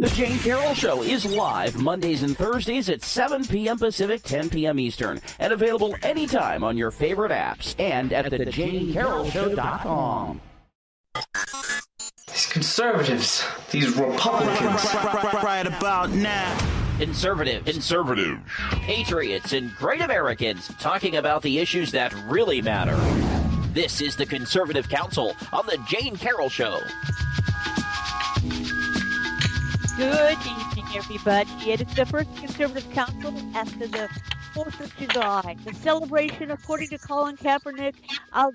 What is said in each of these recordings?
The Jayne Carroll Show is live Mondays and Thursdays at 7 p.m. Pacific, 10 p.m. Eastern, and available anytime on your favorite apps and at thejaynecarrollshow.com. These conservatives, these Republicans. Right about now. Conservative, conservative, patriots, and great Americans talking about the issues that really matter. This is the Conservative Council on the Jayne Carroll Show. Good evening, everybody. It is the first Conservative Council after the 4th of July, the celebration, according to Colin Kaepernick, of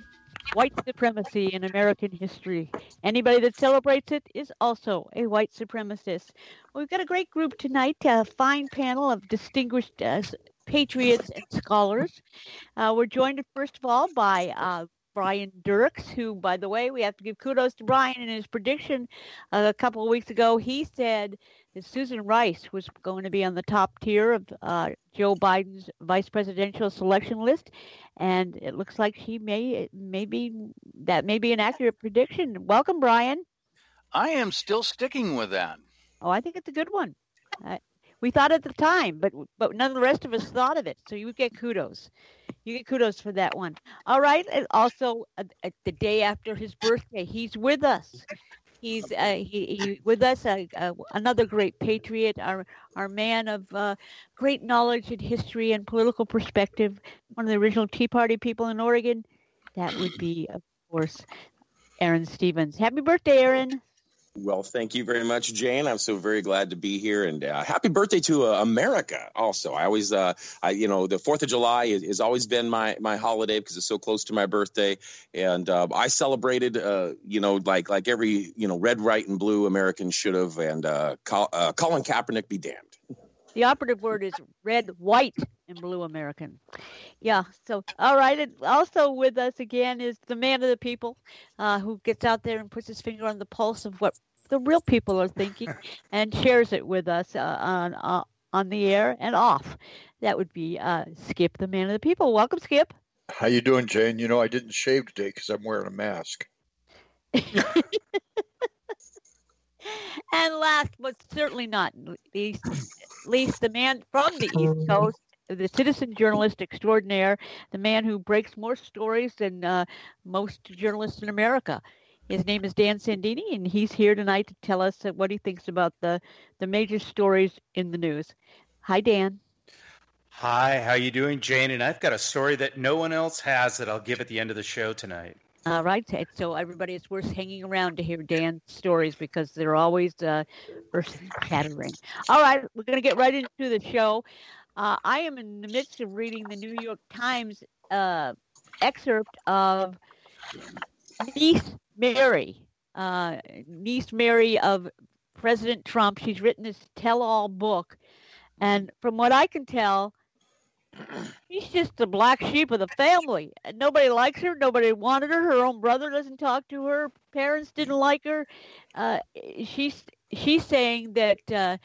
white supremacy in American history. Anybody that celebrates it is also a white supremacist. We've got a great group tonight, a fine panel of distinguished uh, patriots and scholars. Uh, we're joined, first of all, by uh, Brian Dirks, who, by the way, we have to give kudos to Brian in his prediction uh, a couple of weeks ago. He said that Susan Rice was going to be on the top tier of uh, Joe Biden's vice presidential selection list, and it looks like she may maybe that may be an accurate prediction. Welcome, Brian. I am still sticking with that. Oh, I think it's a good one. Uh, we thought at the time, but but none of the rest of us thought of it. So you get kudos. You get kudos for that one. All right. And also, uh, the day after his birthday, he's with us. He's uh, he, he with us. Uh, uh, another great patriot, our our man of uh, great knowledge and history and political perspective. One of the original Tea Party people in Oregon. That would be, of course, Aaron Stevens. Happy birthday, Aaron. Well, thank you very much, Jayne. I'm so very glad to be here, and uh, happy birthday to uh, America. Also, I always, uh, I you know, the Fourth of July is, has always been my my holiday because it's so close to my birthday, and uh, I celebrated, uh, you know, like like every you know red, white, and blue American should have, and uh, Colin Kaepernick be damned. The operative word is red, white, and blue American. Yeah. So, all right. And also with us again is the man of the people, uh, who gets out there and puts his finger on the pulse of what the real people are thinking, and shares it with us uh, on uh, on the air and off. That would be uh, Skip, the man of the people. Welcome, Skip. How you doing, Jayne? You know I didn't shave today because I'm wearing a mask. and last but certainly not least, least the man from the East Coast, the citizen journalist extraordinaire, the man who breaks more stories than uh, most journalists in America. His name is Dan Sandini, and he's here tonight to tell us what he thinks about the, the major stories in the news. Hi, Dan. Hi, how you doing, Jayne? And I've got a story that no one else has that I'll give at the end of the show tonight. All right. So everybody, it's worth hanging around to hear Dan's stories because they're always uh, earth-shattering. All right, we're going to get right into the show. Uh, I am in the midst of reading the New York Times uh, excerpt of niece Mary, uh, niece Mary of President Trump. She's written this tell-all book, and from what I can tell, she's just the black sheep of the family. Nobody likes her. Nobody wanted her. Her own brother doesn't talk to her. Parents didn't like her. Uh, she's she's saying that uh,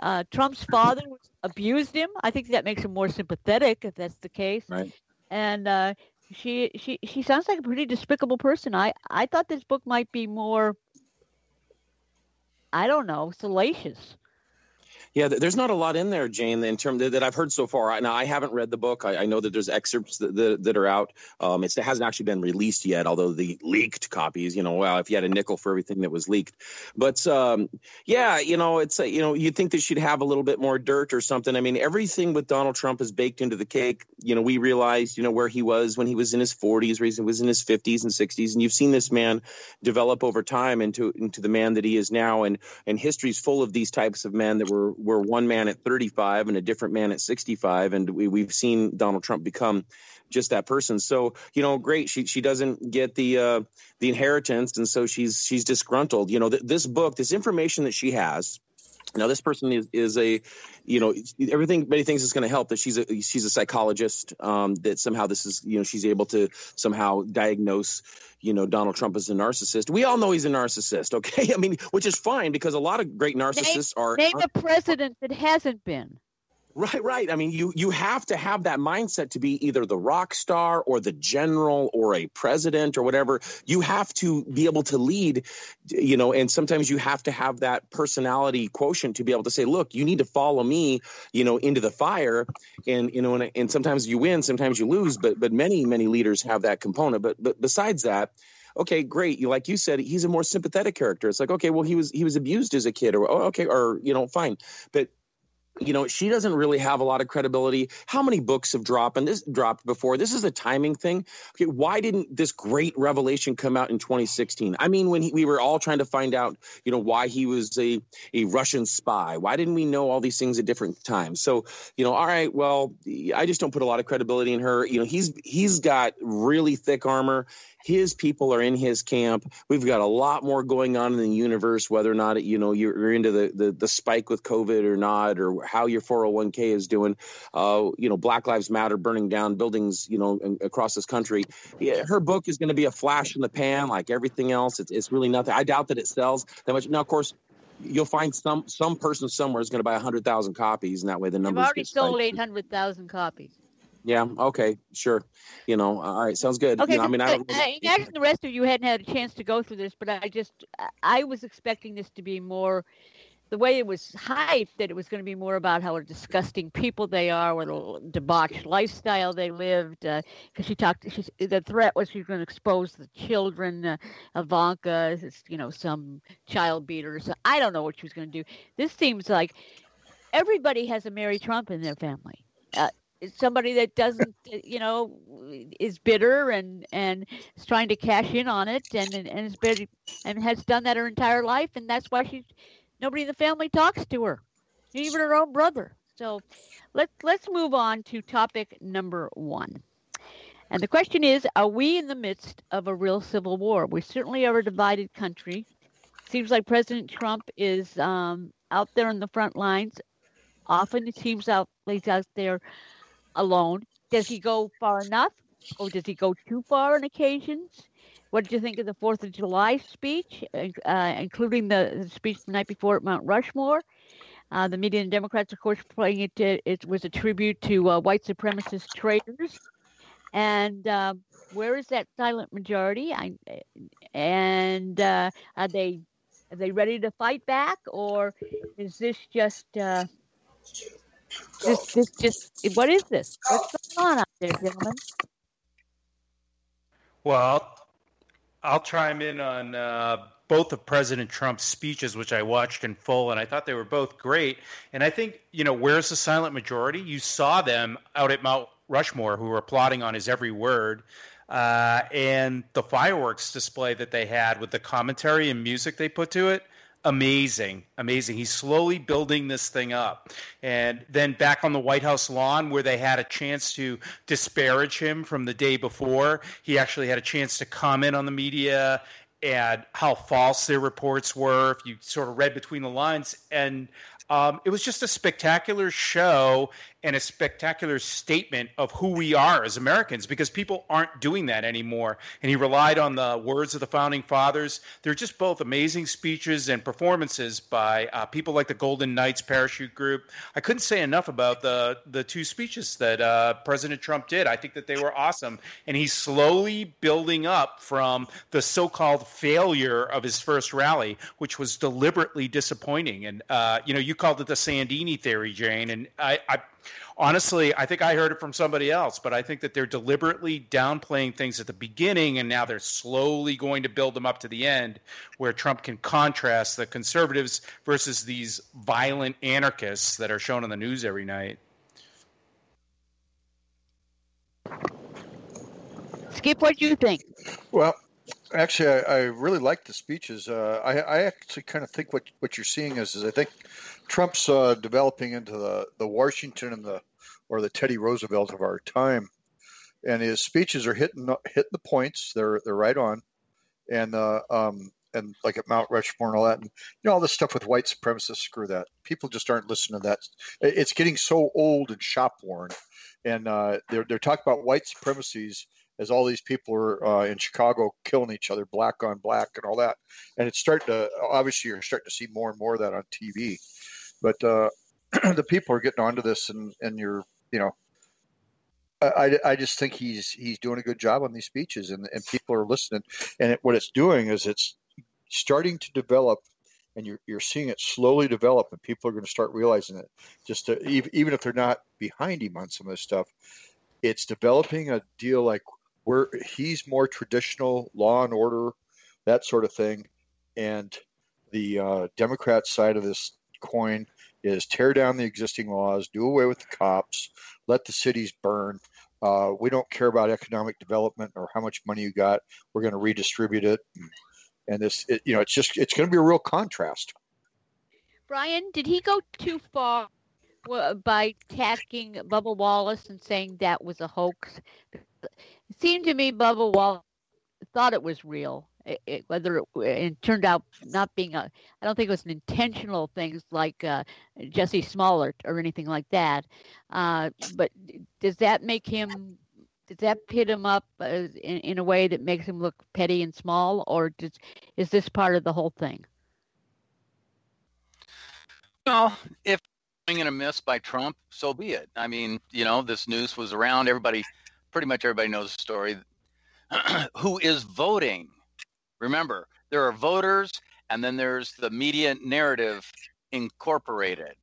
uh, Trump's father abused him. I think that makes him more sympathetic if that's the case. Right. And uh, she she she sounds like a pretty despicable person. I I thought this book might be more. I don't know, salacious. Yeah, there's not a lot in there, Jayne, in terms that I've heard so far. Now, I haven't read the book. I, I know that there's excerpts that, that, that are out. Um, it hasn't actually been released yet, although the leaked copies, you know, well, if you had a nickel for everything that was leaked. But um, yeah, you know, it's you know, you'd think that she'd have a little bit more dirt or something. I mean, everything with Donald Trump is baked into the cake. You know, we realized, you know, where he was when he was in his 40s, where he was in his 50s and 60s, and you've seen this man develop over time into into the man that he is now. And and history's full of these types of men that were we're one man at 35 and a different man at 65, and we, we've seen Donald Trump become just that person. So you know, great. She she doesn't get the uh, the inheritance, and so she's she's disgruntled. You know, th- this book, this information that she has. Now, this person is, is a, you know, everything many things is going to help. That she's a she's a psychologist. Um, that somehow this is, you know, she's able to somehow diagnose, you know, Donald Trump as a narcissist. We all know he's a narcissist. Okay, I mean, which is fine because a lot of great narcissists name, are. Name a president that hasn't been. Right, right. I mean, you you have to have that mindset to be either the rock star or the general or a president or whatever. You have to be able to lead, you know, and sometimes you have to have that personality quotient to be able to say, "Look, you need to follow me, you know, into the fire." And you know, and, and sometimes you win, sometimes you lose, but but many many leaders have that component. But but besides that, okay, great. Like you said, he's a more sympathetic character. It's like, okay, well, he was he was abused as a kid, or oh, okay, or you know, fine. But you know she doesn't really have a lot of credibility. How many books have dropped and this dropped before? This is a timing thing. Okay why didn't this great revelation come out in 2016 i mean when he, we were all trying to find out you know why he was a a russian spy. Why didn't we know all these things at different times? So you know all right well i just don't put a lot of credibility in her. You know he's he's got really thick armor his people are in his camp. We've got a lot more going on in the universe, whether or not you know you're into the the, the spike with COVID or not, or how your 401k is doing. Uh, you know, Black Lives Matter burning down buildings, you know, across this country. Yeah, her book is going to be a flash in the pan, like everything else. It's, it's really nothing. I doubt that it sells that much. Now, of course, you'll find some some person somewhere is going to buy hundred thousand copies, and that way the numbers. I've already sold eight hundred thousand copies. Yeah. Okay. Sure. You know. All right. Sounds good. Okay. You know, I mean, I, I imagine the rest of you hadn't had a chance to go through this, but I just I was expecting this to be more the way it was hyped that it was going to be more about how disgusting people they are, what a debauched lifestyle they lived. Because uh, she talked, she, the threat was she's going to expose the children, uh, Ivanka, you know, some child beater. So I don't know what she was going to do. This seems like everybody has a Mary Trump in their family. Uh, somebody that doesn't you know is bitter and and is trying to cash in on it and and bitter and has done that her entire life and that's why she's nobody in the family talks to her even her own brother. So let's let's move on to topic number one. And the question is are we in the midst of a real civil war? We certainly are a divided country. Seems like president trump is um, out there in the front lines. Often it seems out he's out there alone. Does he go far enough, or does he go too far on occasions? What did you think of the Fourth of July speech, uh, including the, speech the night before at Mount Rushmore? Uh, the media and Democrats, of course, playing it. To, it was a tribute to uh, white supremacist traitors. And uh, where is that silent majority? I, and uh, are they are they ready to fight back, or is this just this, this just, what is this? What's going on out there, gentlemen? Well, I'll chime in on uh, both of President Trump's speeches, which I watched in full, and I thought they were both great. And I think, you know, where's the silent majority? You saw them out at Mount Rushmore who were applauding on his every word. Uh, and the fireworks display that they had with the commentary and music they put to it amazing, amazing. He's slowly building this thing up. And then back on the White House lawn, where they had a chance to disparage him from the day before, he actually had a chance to comment on the media and how false their reports were. If you sort of read between the lines, and um, it was just a spectacular show and a spectacular statement of who we are as Americans because people aren't doing that anymore. And he relied on the words of the founding fathers. They're just both amazing speeches and performances by uh, people like the Golden Knights Parachute Group. I couldn't say enough about the the two speeches that uh, President Trump did. I think that they were awesome, and he's slowly building up from the so-called failure of his first rally, which was deliberately disappointing. And uh, you know, you called it the Sandini theory, Jayne, and I, I honestly, I think I heard it from somebody else, but I think that they're deliberately downplaying things at the beginning and now they're slowly going to build them up to the end where Trump can contrast the conservatives versus these violent anarchists that are shown on the news every night. Skip, what do you think? Well, Actually, I, I really like the speeches. Uh, I, I actually kind of think what what you're seeing is, is I think Trump's uh, developing into the, the Washington and the or the Teddy Roosevelt of our time, and his speeches are hitting hitting the points. They're they're right on, and uh, um, and like at Mount Rushmore and all that, and you know all this stuff with white supremacists. Screw that. People just aren't listening to that. It's getting so old and shop worn, and uh, they're they're talking about white supremacies as all these people are uh, in Chicago killing each other, black on black, and all that. And it's starting to obviously you're starting to see more and more of that on TV. But uh, the people are getting onto this, and and you're you know. I, I just think he's he's doing a good job on these speeches, and, and people are listening. And it, what it's doing is it's starting to develop and you're, you're seeing it slowly develop and people are going to start realizing it just to, even if they're not behind him on some of this stuff it's developing a deal like where he's more traditional law and order, that sort of thing, and the uh, Democrat side of this coin is tear down the existing laws, do away with the cops, let the cities burn. Uh, we don't care about economic development or how much money you got. We're going to redistribute it, and this, it, you know, it's just it's going to be a real contrast. Brian, did he go too far by attacking Bubba Wallace and saying that was a hoax? It seemed to me Bubba Wallace thought it was real. It, it, whether it, it, turned out not being a, I don't think it was an intentional things like uh, Jussie Smollett or anything like that. Uh, but does that make him? Does that pit him up uh, in, in a way that makes him look petty and small, or does, is this part of the whole thing? Well, if swing a miss by Trump, so be it. I mean, you know, this news was around. Everybody pretty much everybody knows the story. who is voting? Remember, there are voters, and then there's the media narrative incorporated.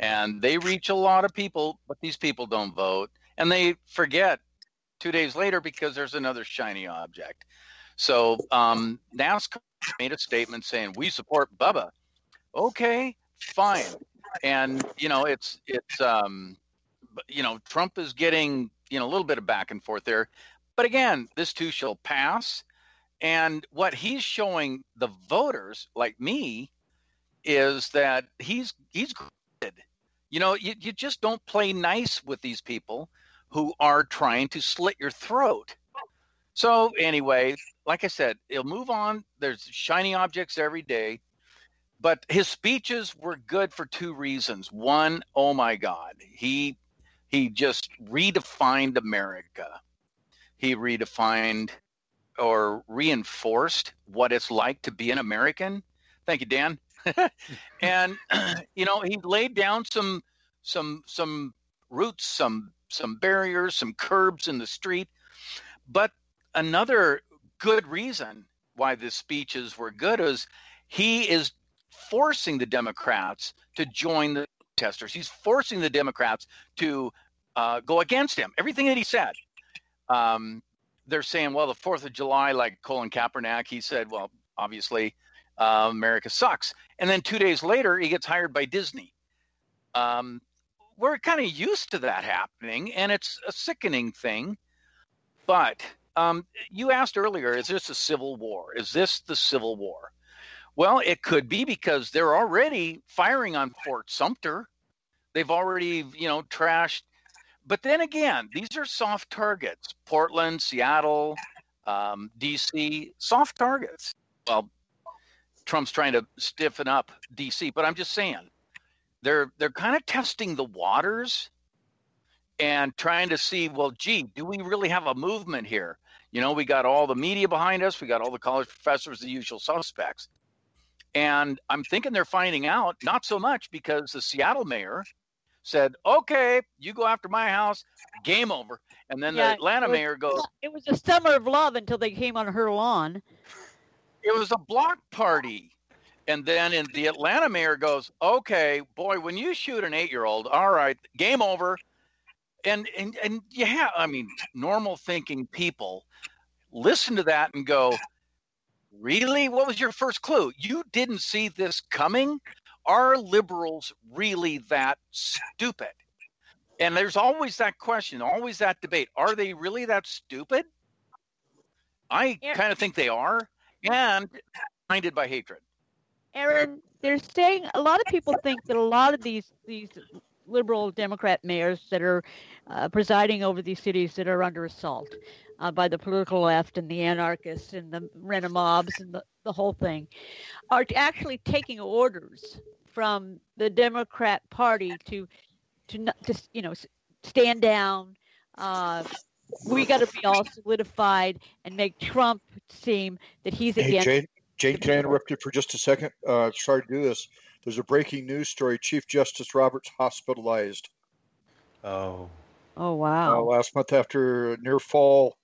And they reach a lot of people, but these people don't vote. And they forget two days later because there's another shiny object. So um, NASCAR made a statement saying, We support Bubba. Okay, fine. And, you know, it's, it's, um, you know, Trump is getting you know a little bit of back and forth there. But again, this too shall pass. And what he's showing the voters, like me, is that he's he's good. You know, you, you just don't play nice with these people who are trying to slit your throat. So anyway, like I said, he'll move on. There's shiny objects every day. But his speeches were good for two reasons. One, oh my God, he he just redefined America. He redefined or reinforced what it's like to be an American. Thank you, Dan. and you know, he laid down some some some roots, some some barriers, some curbs in the street. But another good reason why the speeches were good is he is forcing the Democrats to join the protesters. He's forcing the Democrats to uh, go against him. Everything that he said. Um, they're saying, well, the Fourth of July, like Colin Kaepernick, he said, well, obviously, uh, America sucks. And then two days later, he gets hired by Disney. Um, we're kind of used to that happening, and it's a sickening thing. But um, you asked earlier, is this a civil war? Is this the Civil War? Well, it could be because they're already firing on Fort Sumter. They've already, you know, trashed but then again, these are soft targets. Portland, Seattle, um, DC, soft targets. Well, Trump's trying to stiffen up DC, but I'm just saying they're they're kind of testing the waters and trying to see, well, gee, do we really have a movement here? You know, we got all the media behind us, we got all the college professors, the usual suspects. And I'm thinking they're finding out, not so much because the Seattle mayor said, "Okay, you go after my house, game over." And then yeah, the Atlanta was, mayor goes, "It was a summer of love until they came on her lawn." It was a block party. And then in the Atlanta mayor goes, "Okay, boy, when you shoot an 8-year-old, all right, game over." And and and yeah, I mean, normal thinking people listen to that and go, "Really? What was your first clue? You didn't see this coming?" Are liberals really that stupid? And there's always that question, always that debate. Are they really that stupid? I Yeah. kind of think they are, and blinded by hatred. Aaron, they're saying a lot of people think that a lot of these these liberal Democrat mayors that are uh, presiding over these cities that are under assault uh, by the political left and the anarchists and the rent of mobs and the, the whole thing are actually taking orders from the Democrat Party to to not to you know stand down. Uh, we got to be all solidified and make Trump seem that he's Hey, against. Jayne, Jayne, can I interrupt you for just a second? Uh, sorry to do this. There's a breaking news story. Chief Justice Roberts hospitalized Oh. Oh uh, wow! last month after near fall.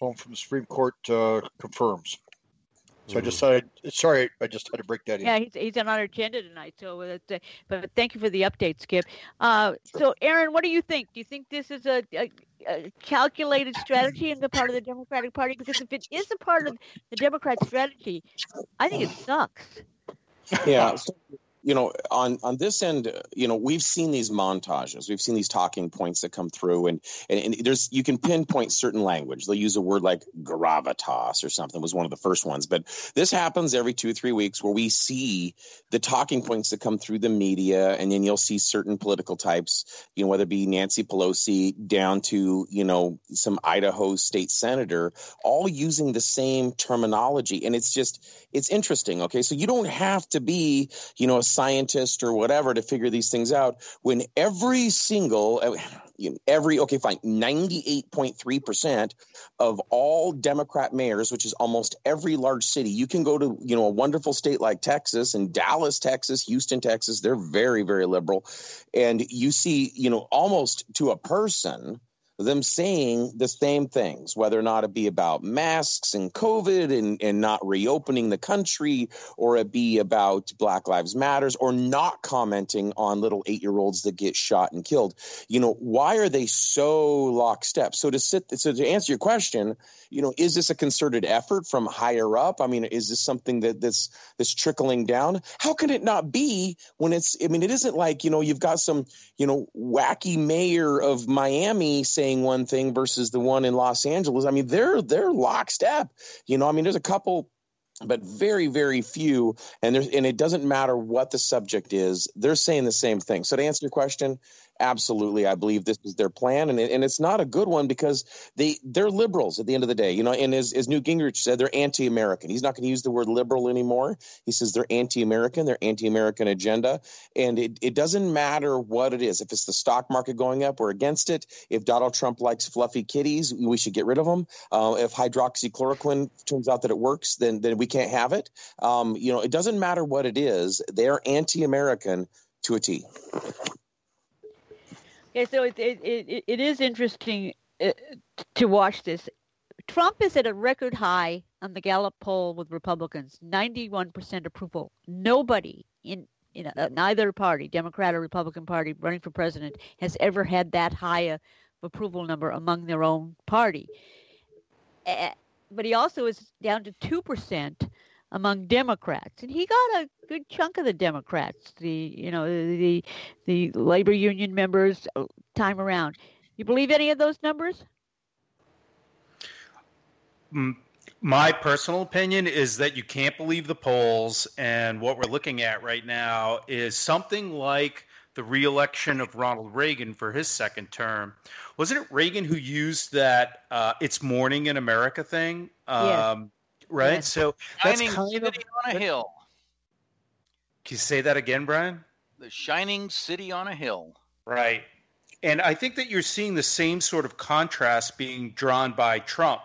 Home from the Supreme Court uh, confirms. So I just thought, I'd, sorry, I just had to break that in. Yeah, he's he's on our agenda tonight. So, it's, uh, but thank you for the update, Skip. Uh, so, Aaron, what do you think? Do you think this is a, a, a calculated strategy on the part of the Democratic Party? Because if it is a part of the Democrat strategy, I think it sucks. yeah so, you know on on this end you know we've seen these montages. We've seen these talking points that come through and, and and there's you can pinpoint certain language. They'll use a word like gravitas or something was one of the first ones. But this happens every two or three weeks where we see the talking points that come through the media and then you'll see certain political types you know whether it be nancy pelosi down to you know some idaho state senator all using the same terminology. And it's just it's interesting okay? So you don't have to be you know a scientist or whatever to figure these things out when every single uh, every okay fine 98.3% of all democrat mayors which is almost every large city you can go to you know a wonderful state like texas and dallas texas houston texas they're very very liberal. And you see you know almost to a person them saying the same things, whether or not it be about masks and COVID and, and not reopening the country, or it be about Black Lives Matters, or not commenting on little eight year olds that get shot and killed. You know, why are they so lockstep? So to sit, so to answer your question, you know, is this a concerted effort from higher up? I mean, is this something that that's that's trickling down? How can it not be when it's? I mean, it isn't like you know you've got some you know wacky mayor of Miami saying one thing versus the one in Los Angeles. I mean, they're they're lockstep. You know, I mean, there's a couple but very very few and there's and it doesn't matter what the subject is they're saying the same thing so to answer your question absolutely i believe this is their plan and, and it's not a good one because they they're liberals at the end of the day you know and as, as newt gingrich said they're anti-american. He's not going to use the word liberal anymore. He says they're anti-american they're anti-american agenda and it, it doesn't matter what it is. If it's the stock market going up we're against it. If donald trump likes fluffy kitties we should get rid of them uh, if hydroxychloroquine turns out that it works then then we can't have it. Um, you know it doesn't matter what it is they're anti-american to a t Okay, so it it, it, it is interesting uh, to watch this. Trump is at a record high on the Gallup poll with Republicans, 91% approval. Nobody in in uh, neither party, Democrat or Republican Party, running for president, has ever had that high a approval number among their own party. But he also is down to two percent among Democrats, and he got a good chunk of the Democrats, the you know the the labor union members uh, time around. You believe any of those numbers? My personal opinion is that you can't believe the polls, and what we're looking at right now is something like the reelection of Ronald Reagan for his second term. Wasn't it Reagan who used that uh, "It's morning in America" thing? Yes. Right. Yes. So that's Shining kind of. city on a hill. Can you say that again, Brian? The shining city on a hill. Right. And I think that you're seeing the same sort of contrast being drawn by Trump.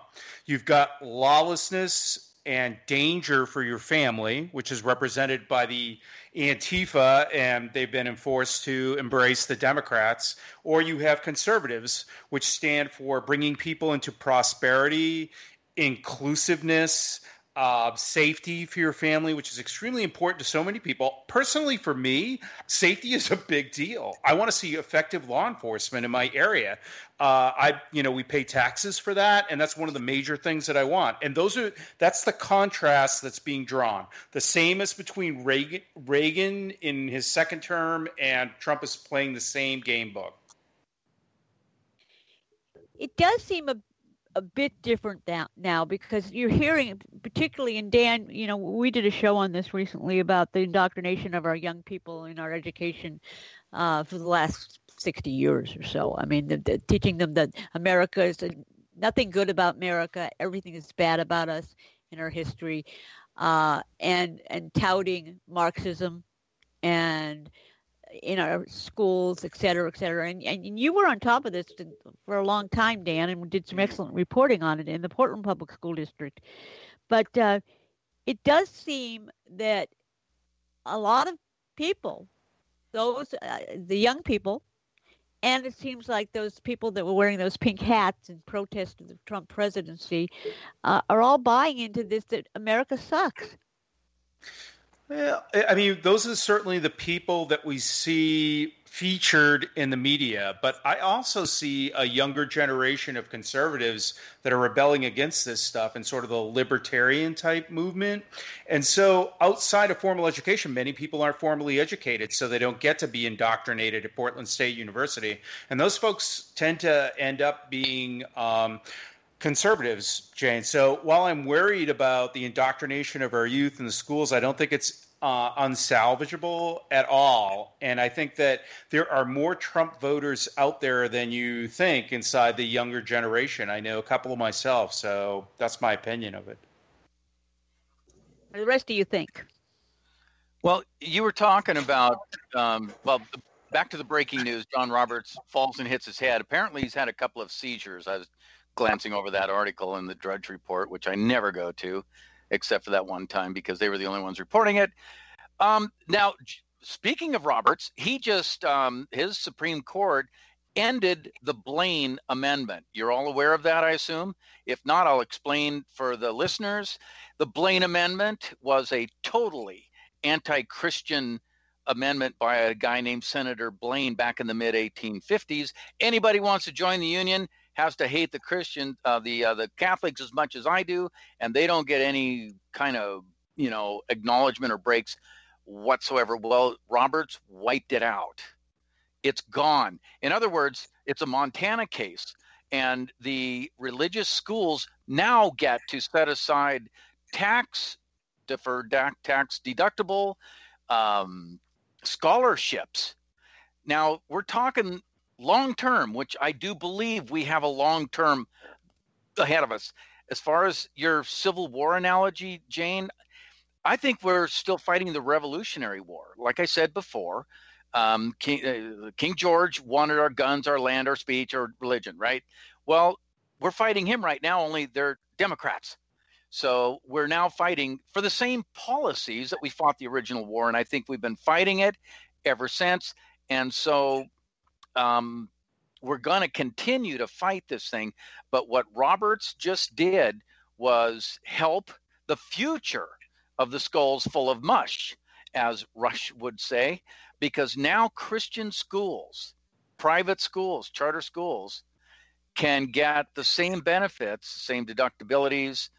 You've got lawlessness and danger for your family, which is represented by the Antifa, and they've been enforced to embrace the Democrats, or you have conservatives, which stand for bringing people into prosperity, inclusiveness, uh, safety for your family, which is extremely important to so many people. Personally, for me, safety is a big deal. I want to see effective law enforcement in my area. Uh, I, you know, we pay taxes for that, and that's one of the major things that I want. And those are that's the contrast that's being drawn. The same as between Reagan, Reagan in his second term and Trump is playing the same game book. It does seem a a bit different now, now because you're hearing, particularly in Dan, you know, we did a show on this recently about the indoctrination of our young people in our education uh, for the last 60 years or so. I mean, the, the, teaching them that America is a, nothing good about America, everything is bad about us in our history, uh, and and touting Marxism and in our schools, et cetera, et cetera. And, and you were on top of this for a long time, Dan, and did some excellent reporting on it in the Portland Public School District. But uh, it does seem that a lot of people, those uh, the young people, and it seems like those people that were wearing those pink hats in protest of the Trump presidency uh, are all buying into this that America sucks. Yeah, I mean, those are certainly the people that we see featured in the media, but I also see a younger generation of conservatives that are rebelling against this stuff and sort of the libertarian type movement. And so, outside of formal education, many people aren't formally educated, so they don't get to be indoctrinated at Portland State University. And those folks tend to end up being. Um, conservatives, Jayne. So while I'm worried about the indoctrination of our youth in the schools, I don't think it's uh, unsalvageable at all. And I think that there are more Trump voters out there than you think inside the younger generation. I know a couple of myself, so that's my opinion of it. The rest do you think? Well, you were talking about, um, well, back to the breaking news. John Roberts falls and hits his head. Apparently, he's had a couple of seizures. I was glancing over that article in the Drudge Report, which I never go to, except for that one time because they were the only ones reporting it. Um, now, speaking of Roberts, he just um, his Supreme Court ended the Blaine Amendment. You're all aware of that, I assume. If not, I'll explain for the listeners. The Blaine Amendment was a totally anti-Christian amendment by a guy named Senator Blaine back in the mid 1850s. Anybody wants to join the union has to hate the Christian, uh, the uh, the Catholics as much as I do, and they don't get any kind of you know acknowledgement or breaks whatsoever. Well, Roberts wiped it out. It's gone. In other words, it's a Montana case, and the religious schools now get to set aside tax deferred tax deductible um, scholarships. Now we're talking long term, which I do believe we have a long term ahead of us. As far as your Civil War analogy, Jayne, I think we're still fighting the Revolutionary War. Like I said before, um, King, uh, King George wanted our guns, our land, our speech, our religion, right? Well, we're fighting him right now, only they're Democrats. So we're now fighting for the same policies that we fought the original war. And I think we've been fighting it ever since. And so um, we're going to continue to fight this thing. But what Roberts just did was help the future of the skulls full of mush, as Rush would say, because now Christian schools, private schools, charter schools, can get the same benefits, same deductibilities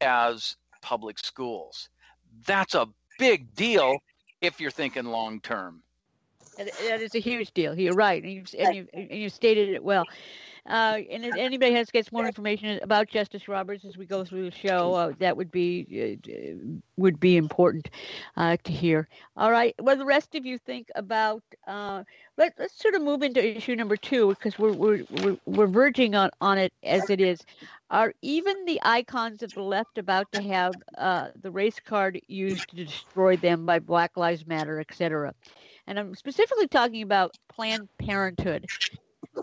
as public schools. That's a big deal if you're thinking long term. That is a huge deal. You're right, and you've, and you, and you stated it well. Uh, and if anybody has gets more information about Justice Roberts as we go through the show, uh, that would be uh, would be important uh, to hear. All right, what the rest of you think about? Uh, let, us sort of move into issue number two because we're, we're we're we're verging on on it as it is. Are even the icons of the left about to have uh, the race card used to destroy them by Black Lives Matter, et etc.? And I'm specifically talking about Planned Parenthood.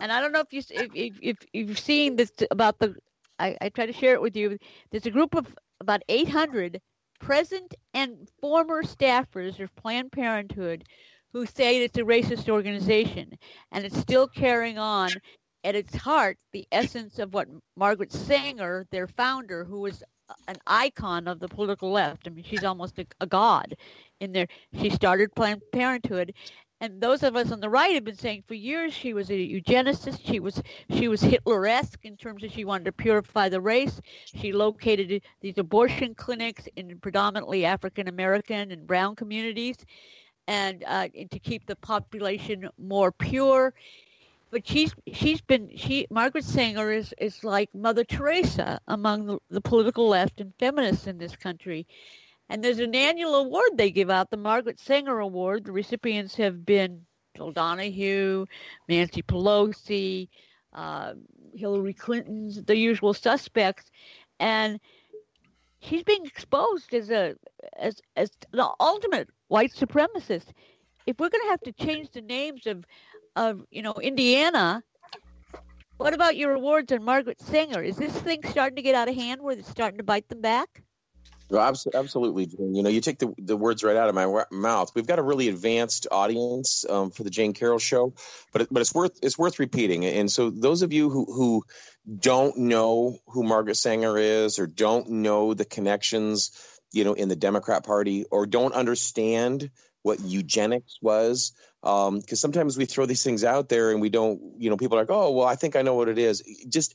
And I don't know if you if if, if you've seen this about the. I, I try to share it with you. There's a group of about 800 present and former staffers of Planned Parenthood who say it's a racist organization, and it's still carrying on at its heart the essence of what Margaret Sanger, their founder, who was an icon of the political left. I mean, she's almost a, a god in there. She started Planned Parenthood, and those of us on the right have been saying for years she was a eugenicist. She was she was Hitler-esque in terms of she wanted to purify the race. She located these abortion clinics in predominantly African American and brown communities, and, uh, to keep the population more pure. But she's she's been she Margaret Sanger is is like Mother Teresa among the, the political left and feminists in this country. And there's an annual award they give out, the Margaret Sanger Award. The recipients have been Phil Donahue, Nancy Pelosi, uh, Hillary Clinton, the usual suspects, and she's being exposed as a as as the ultimate white supremacist. If we're going to have to change the names of of you know Indiana, what about your awards on Margaret Sanger? Is this thing starting to get out of hand where it's starting to bite them back? Well, absolutely, Jayne. You know, you take the, the words right out of my mouth. We've got a really advanced audience um, for the Jayne Carroll show, but but it's worth it's worth repeating. And so, those of you who who don't know who Margaret Sanger is, or don't know the connections, you know, in the Democrat Party, or don't understand what eugenics was, because um, sometimes we throw these things out there and we don't. You know, people are like, "Oh, well, I think I know what it is." Just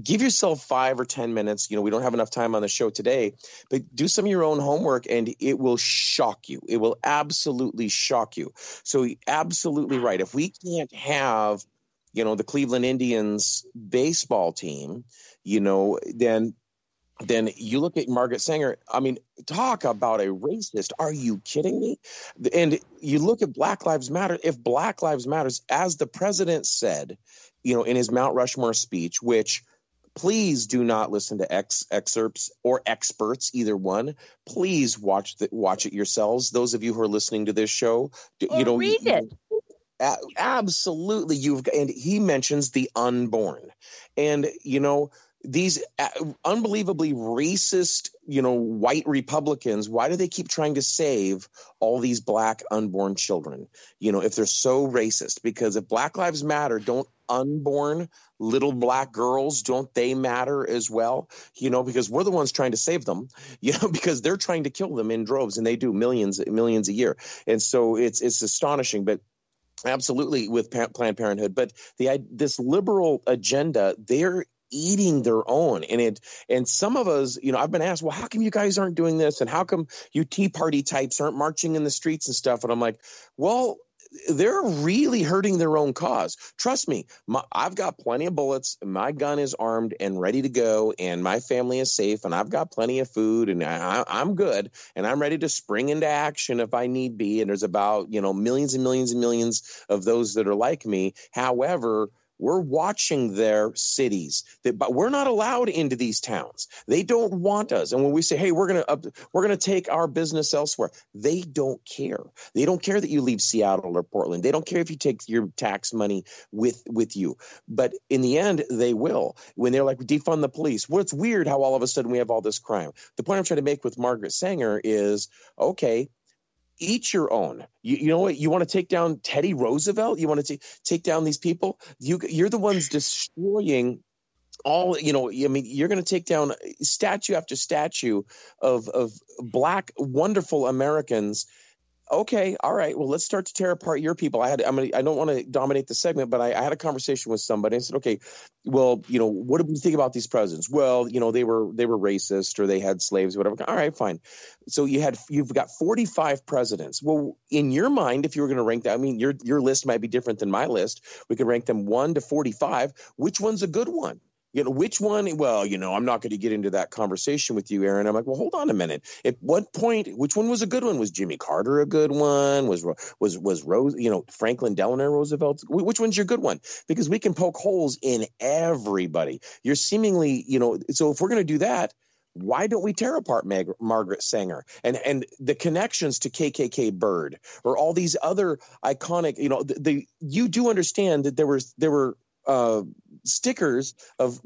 give yourself five or 10 minutes. You know, we don't have enough time on the show today, but do some of your own homework and it will shock you. It will absolutely shock you. So, absolutely right. If we can't have, you know, the Cleveland Indians baseball team, you know, then then you look at Margaret Sanger. I mean, talk about a racist. Are you kidding me? And you look at Black Lives Matter. If Black Lives Matters, as the president said, you know, in his Mount Rushmore speech, which please do not listen to ex- excerpts or experts either one please watch the, watch it yourselves those of you who are listening to this show you know read you, it absolutely you've and he mentions the unborn and you know these uh, unbelievably racist, you know, white Republicans, why do they keep trying to save all these black unborn children? You know, if they're so racist, because if Black Lives Matter, don't unborn little black girls, don't they matter as well? You know, because we're the ones trying to save them, you know, because they're trying to kill them in droves and they do millions, millions a year. And so it's, it's astonishing, but absolutely with Planned Parenthood, but the this liberal agenda, they're eating their own and it and some of us you know i've been asked well how come you guys aren't doing this and how come you tea party types aren't marching in the streets and stuff and i'm like well they're really hurting their own cause. Trust me, my, I've got plenty of bullets. My gun is armed and ready to go, and my family is safe, and I've got plenty of food, and I, I'm good, and I'm ready to spring into action if I need be. And there's about you know millions and millions and millions of those that are like me. However, we're watching their cities, but we're not allowed into these towns. They don't want us. And when we say, "Hey, we're gonna we're gonna take our business elsewhere," they don't care. They don't care that you leave Seattle or Portland. They don't care if you take your tax money with with you. But in the end, they will. When they're like defund the police. Well, it's weird how all of a sudden we have all this crime. The point I'm trying to make with Margaret Sanger is, okay, each your own. You, you know what? You want to take down Teddy Roosevelt? You want to t- take down these people? You, you're the ones destroying all you know i mean you're going to take down statue after statue of of black wonderful americans okay, all right, well, let's start to tear apart your people. I had, I'm gonna, I don't want to dominate the segment, but I, I, had a conversation with somebody. I said, okay, well, you know, what do we think about these presidents? Well, you know, they were they were racist or they had slaves, or whatever. All right, fine. So you had you've got 45 presidents. Well, in your mind, if you were going to rank that, I mean, your your list might be different than my list. We could rank them one to 45. Which one's a good one? You know which one well you know i'm not going to get into that conversation with you aaron. I'm like well hold on a minute. At what point which one was a good one? Was jimmy carter a good one? Was was was rose you know franklin delano roosevelt? Which one's your good one? Because we can poke holes in everybody. You're seemingly you know so if we're going to do that why don't we tear apart Mag- Margaret Sanger? And and the connections to KKK Byrd or all these other iconic you know the, the you do understand that there was there were uh, stickers of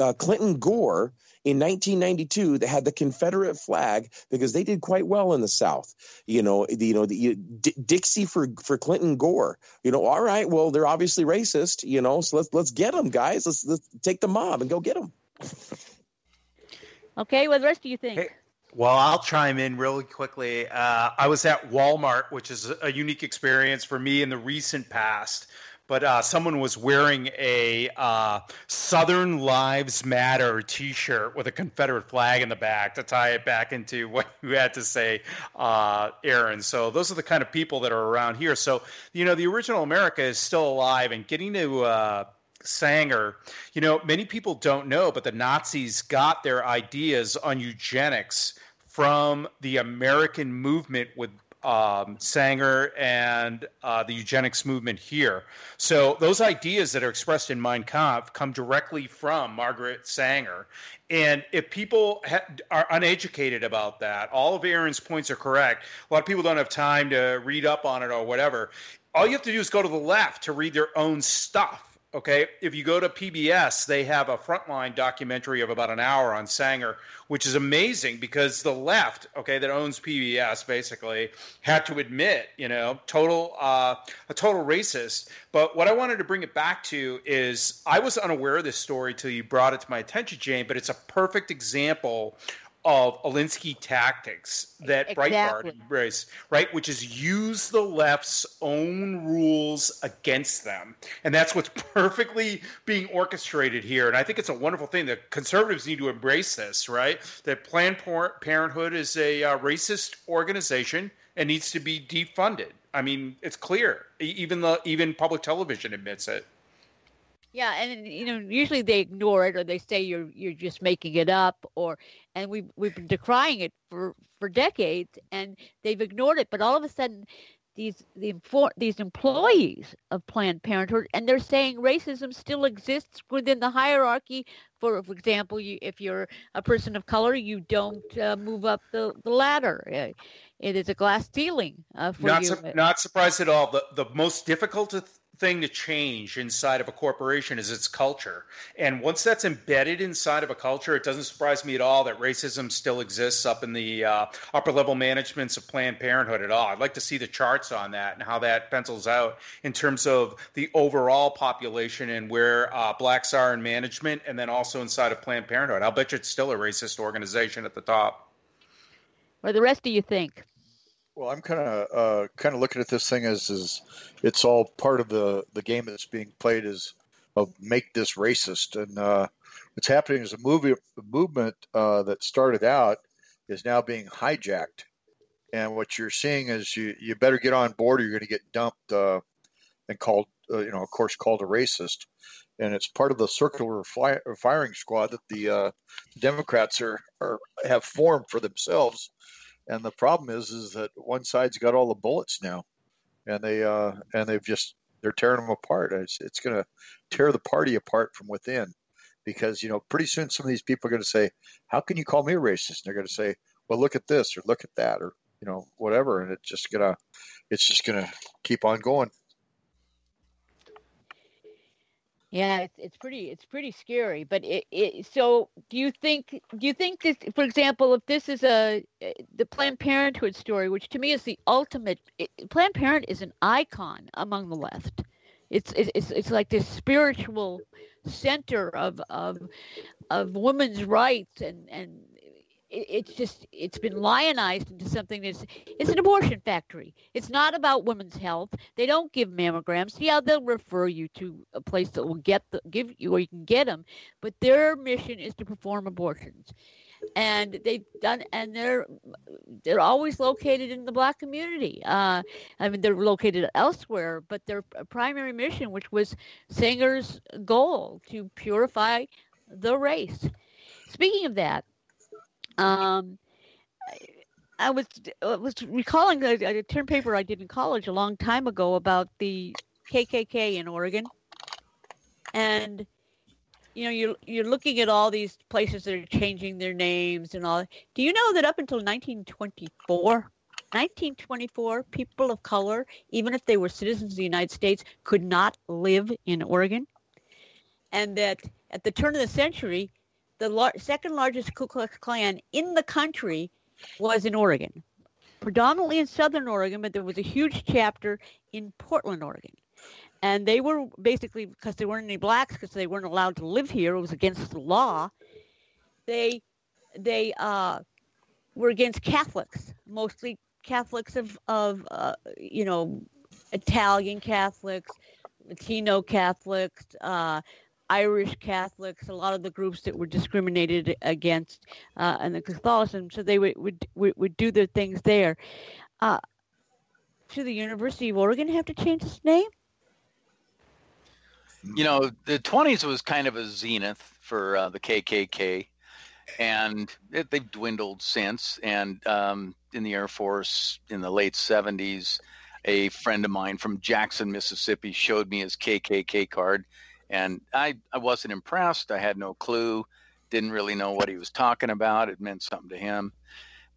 uh, Clinton Gore in 1992 that had the Confederate flag because they did quite well in the South. You know, the, you know, the D- Dixie for for Clinton Gore. You know, all right, well, they're obviously racist. You know, so let's let's get them, guys. Let's let's take the mob and go get them. Okay, what the rest do you think? Hey. Well, I'll chime in really quickly. Uh, I was at Walmart, which is a unique experience for me in the recent past but uh, someone was wearing a uh, Southern Lives Matter T-shirt with a Confederate flag in the back to tie it back into what you had to say, uh, Aaron. So those are the kind of people that are around here. So you know, the original America is still alive, and getting to uh, Sanger, you know, many people don't know, but the Nazis got their ideas on eugenics from the American movement with um, Sanger and uh, the eugenics movement here. So those ideas that are expressed in Mein Kampf come directly from Margaret Sanger. And if people ha- are uneducated about that, all of Aaron's points are correct. A lot of people don't have time to read up on it or whatever. All you have to do is go to the left to read their own stuff Okay, if you go to PBS, they have a frontline documentary of about an hour on Sanger, which is amazing because the left, okay, that owns PBS basically had to admit, you know, total uh, a total racist. But what I wanted to bring it back to is I was unaware of this story till you brought it to my attention, Jayne. But it's a perfect example of Alinsky tactics that Exactly. Breitbart embraced, right? Which is use the left's own rules against them. And that's what's perfectly being orchestrated here. And I think it's a wonderful thing that conservatives need to embrace this, right? That Planned Parenthood is a uh, racist organization and needs to be defunded. I mean, it's clear. Even the even public television admits it. Yeah, and you know, usually they ignore it or they say you're you're just making it up or and we we've been decrying it for for decades and they've ignored it, but all of a sudden these the these employees of Planned Parenthood and they're saying racism still exists within the hierarchy. For for example, you, if you're a person of color, you don't uh, move up the, the ladder. Uh, it is a glass ceiling uh, for not you. su- not surprised at all. The the most difficult thing to change inside of a corporation is its culture. And once that's embedded inside of a culture, it doesn't surprise me at all that racism still exists up in the uh, upper level managements of Planned Parenthood at all. I'd like to see the charts on that and how that pencils out in terms of the overall population and where uh, blacks are in management, and then also inside of Planned Parenthood. I'll bet you it's still a racist organization at the top. What the rest of you think? Well, I'm kind of uh, kind of looking at this thing as is it's all part of the the game that's being played is of make this racist, and uh, what's happening is a movie a movement uh, that started out is now being hijacked, and what you're seeing is you you better get on board or you're going to get dumped uh, and called uh, you know of course called a racist, and it's part of the circular firing squad that the uh, Democrats are, are have formed for themselves and the problem is is that one side's got all the bullets now. And they uh and they've just they're tearing them apart. It's, it's going to tear the party apart from within. Because you know pretty soon some of these people are going to say how can you call me a racist? And they're going to say well look at this or look at that or you know whatever. And it's just gonna it's just gonna keep on going Yeah, it's it's pretty it's pretty scary. But it, it so do you think do you think this for example if this is a eh, the Planned Parenthood story, which to me is the ultimate it, Planned Parent is an icon among the left. It's it's it's, it's like this spiritual center of of of women's rights and and it, it's just it's been lionized into something that's it's an abortion factory. It's not about women's health. They don't give mammograms. Yeah, they'll refer you to a place that will get the give you or you can get them, but their mission is to perform abortions. And they've done, and they're they're always located in the black community. Uh, I mean, they're located elsewhere, but their primary mission, which was Sanger's goal to purify the race. Speaking of that, um, I was I was recalling a, a term paper I did in college a long time ago about the KKK in Oregon, and you know you're you're looking at all these places that are changing their names and all. Do you know that up until 1924, 1924, people of color, even if they were citizens of the United States, could not live in Oregon, and that at the turn of the century, the lar- second largest Ku Klux Klan in the country was in Oregon, predominantly in Southern Oregon, but there was a huge chapter in Portland, Oregon. And they were basically because there weren't any blacks because they weren't allowed to live here. It was against the law. They they uh, were against Catholics, mostly Catholics of of uh, you know Italian Catholics, Latino Catholics, uh, Irish Catholics, a lot of the groups that were discriminated against uh, in the Catholicism. So they would would would, would do their things there. Uh, should the University of Oregon have to change its name? You know, the 20s was kind of a zenith for uh, the KKK, and it, they've dwindled since. And um, in the Air Force in the late 70s, a friend of mine from Jackson, Mississippi, showed me his KKK card, and I, I wasn't impressed. I had no clue, didn't really know what he was talking about. It meant something to him.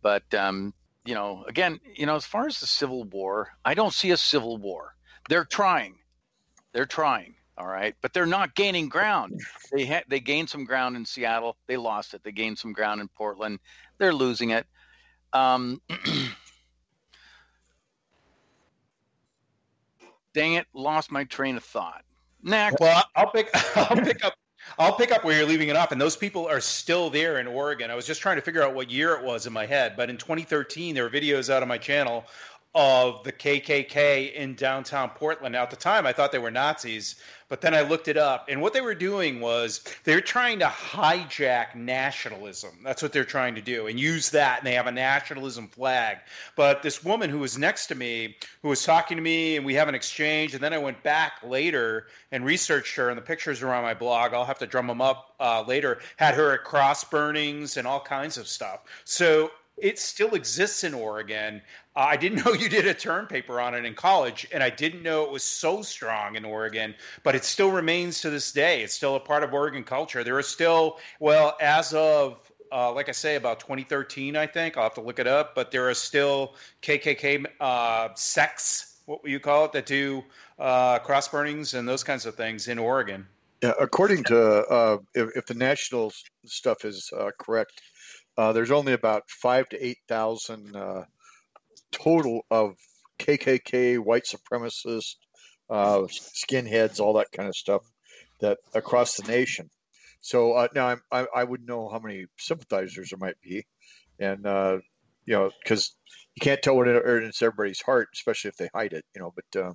But, um, you know, again, you know, as far as the Civil War, I don't see a civil war. They're trying. They're trying. All right, but they're not gaining ground. They ha- they gained some ground in Seattle. They lost it. They gained some ground in Portland. They're losing it. Um, dang it, lost my train of thought. Next. Well, I'll pick. I'll pick up. I'll pick up where you're leaving it off, and those people are still there in Oregon. I was just trying to figure out what year it was in my head, but in 2013, there were videos out of my channel of the KKK in downtown Portland. Now, at the time, I thought they were Nazis, but then I looked it up, and what they were doing was they're trying to hijack nationalism. That's what they're trying to do, and use that, and they have a nationalism flag. But this woman who was next to me, who was talking to me, and we have an exchange, and then I went back later and researched her, and the pictures are on my blog. I'll have to drum them up uh, later. Had her at cross burnings and all kinds of stuff. So it still exists in Oregon. Uh, I didn't know you did a term paper on it in college, and I didn't know it was so strong in Oregon, but it still remains to this day. It's still a part of Oregon culture. There are still, well, as of uh, like I say, about 2013, I think. I'll have to look it up, but there are still KKK uh, sects, what will you call it, that do uh, cross burnings and those kinds of things in Oregon. Yeah, according to uh, if, if, the national stuff is uh, correct, uh, there's only about five to eight thousand uh, total of KKK, white supremacists, uh, skinheads, all that kind of stuff that across the nation. So uh, now I, I would know how many sympathizers there might be, and uh, you know because you can't tell what it's everybody's heart, especially if they hide it. You know, but uh,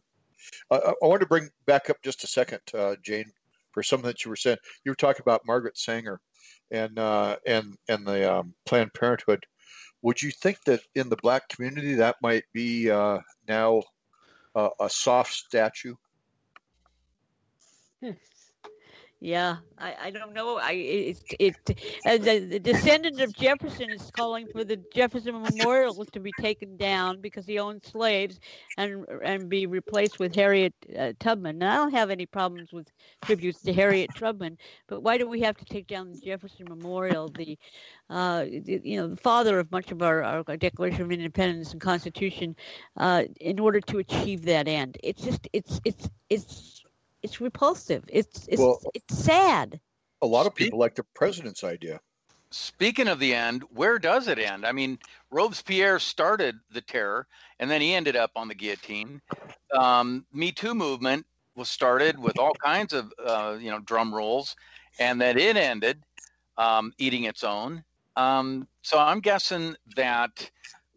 I, I want to bring back up just a second, Jayne, for something that you were saying. You were talking about Margaret Sanger and uh, and and the um, Planned Parenthood. Would you think that in the black community that might be uh, now uh, a soft statue? Hmm. Yeah, I, I don't know. I it it as a, the descendant of Jefferson is calling for the Jefferson Memorial to be taken down because he owned slaves and and be replaced with Harriet uh, Tubman. Now, I don't have any problems with tributes to Harriet Tubman, but why do we have to take down the Jefferson Memorial, the uh, you know the father of much of our, our Declaration of Independence and Constitution, uh, in order to achieve that end? It's just it's it's it's it's repulsive. It's it's well, it's sad. A lot of people like the president's idea. Speaking of the end, where does it end? I mean, Robespierre started the terror, and then he ended up on the guillotine. Um, Me Too movement was started with all kinds of uh, you know drum rolls, and then it ended um, eating its own. Um, so I'm guessing that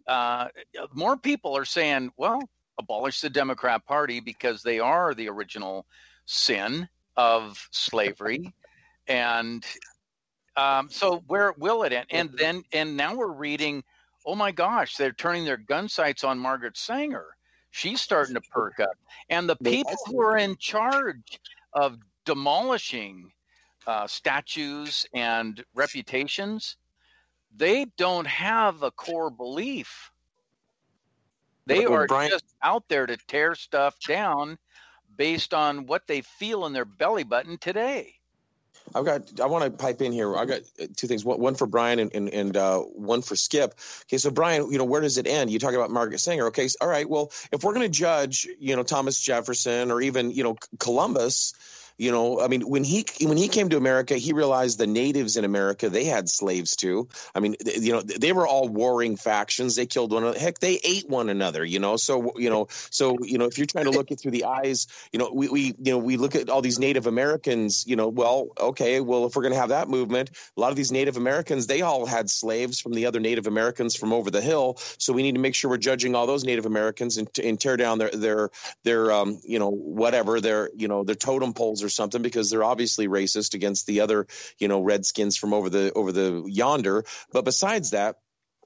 uh, more people are saying, well, abolish the Democrat Party because they are the original sin of slavery. And um, so where will it end? And then and now we're reading oh my gosh they're turning their gun sights on margaret sanger. She's starting to perk up. And the people who are in charge of demolishing uh, statues and reputations they don't have a core belief. They are Brian, just out there to tear stuff down based on what they feel in their belly button today. I've got. I want to pipe in here. I got uh, two things. One, for Brian and and, and uh, one for Skip. Okay, so Brian, you know, where does it end? You talk about Margaret Sanger. Okay, all right. Well, if we're going to judge, you know, Thomas Jefferson or even you know Columbus, You know, I mean, when he when he came to America, he realized the natives in America they had slaves too. I mean, th- you know, they were all warring factions. They killed one another. Heck, they ate one another. You know, so you know, so you know, if you're trying to look it through the eyes, you know, we, we you know we look at all these Native Americans. You know, well, okay, well, if we're going to have that movement, a lot of these Native Americans they all had slaves from the other Native Americans from over the hill. So we need to make sure we're judging all those Native Americans and, and tear down their their their um you know whatever their you know their totem poles or something because they're obviously racist against the other you know redskins from over the over the yonder. But besides that,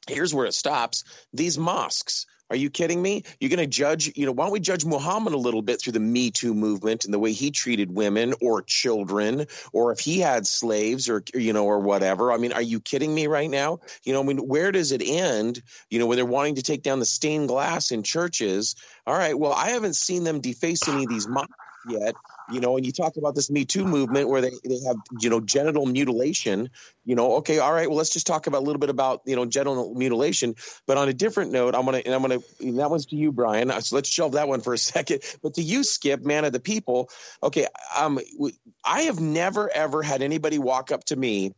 here's where it stops. These mosques. Are you kidding me? You're going to judge, you know, why don't we judge Muhammad a little bit through the Me Too movement and the way he treated women or children, or if he had slaves or, you know, or whatever? I mean, are you kidding me right now? You know, I mean, where does it end, you know, when they're wanting to take down the stained glass in churches? All right, well, I haven't seen them deface any of these mosques yet you know and you talk about this me too movement where they, they have you know genital mutilation you know okay all right well let's just talk about a little bit about you know genital mutilation but on a different note i'm gonna and i'm gonna that one's to you brian so let's shelve that one for a second but to you skip man of the people okay um i have never ever had anybody walk up to me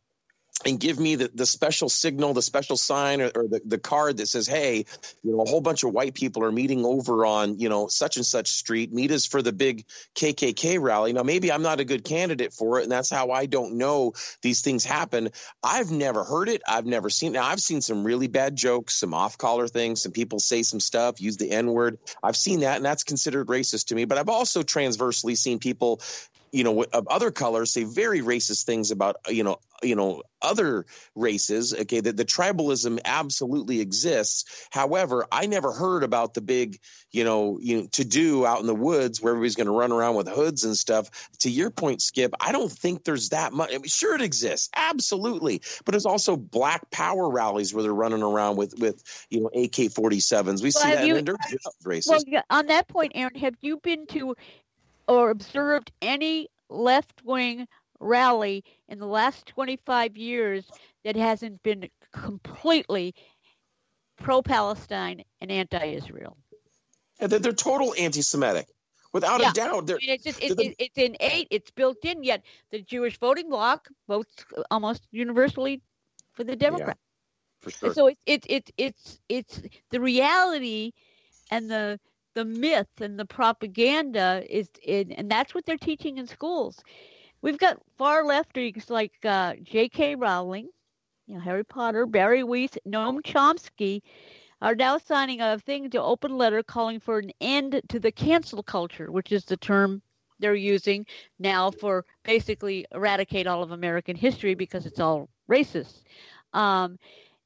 and give me the, the special signal, the special sign, or, or, the, the card that says, "Hey, you know, a whole bunch of white people are meeting over on you know such and such street. Meet us for the big KKK rally." Now, maybe I'm not a good candidate for it, and that's how I don't know these things happen. I've never heard it. I've never seen. Now, I've seen some really bad jokes, some off collar things, some people say some stuff, use the N word. I've seen that, and that's considered racist to me. But I've also transversely seen people you know of other colors say very racist things about you know you know other races okay that the tribalism absolutely exists. However i never heard about the big you know you know, to do out in the woods where everybody's going to run around with hoods and stuff. To your point skip i don't think there's that much I mean, sure it exists absolutely. But there's also black power rallies where they're running around with with you know ak-47s we Well, see that you- they're racist Well, on that point, Aaron, have you been to or observed any left wing rally in the last 25 years that hasn't been completely pro Palestine and anti Israel? And they're, they're total anti-semitic without Yeah. a doubt they're, It's just it, the- it, it's innate, it's built in. Yet the Jewish voting bloc votes almost universally for the Democrats. Yeah, for And sure So it's it's it's it's it's the reality and the the myth and the propaganda is in, and that's what they're teaching in schools. We've got far lefties like uh, J.K. Rowling, you know, Harry Potter, Bari Weiss, Noam Chomsky are now signing a thing to open letter calling for an end to the cancel culture, which is the term they're using now for basically eradicate all of American history because it's all racist. Um,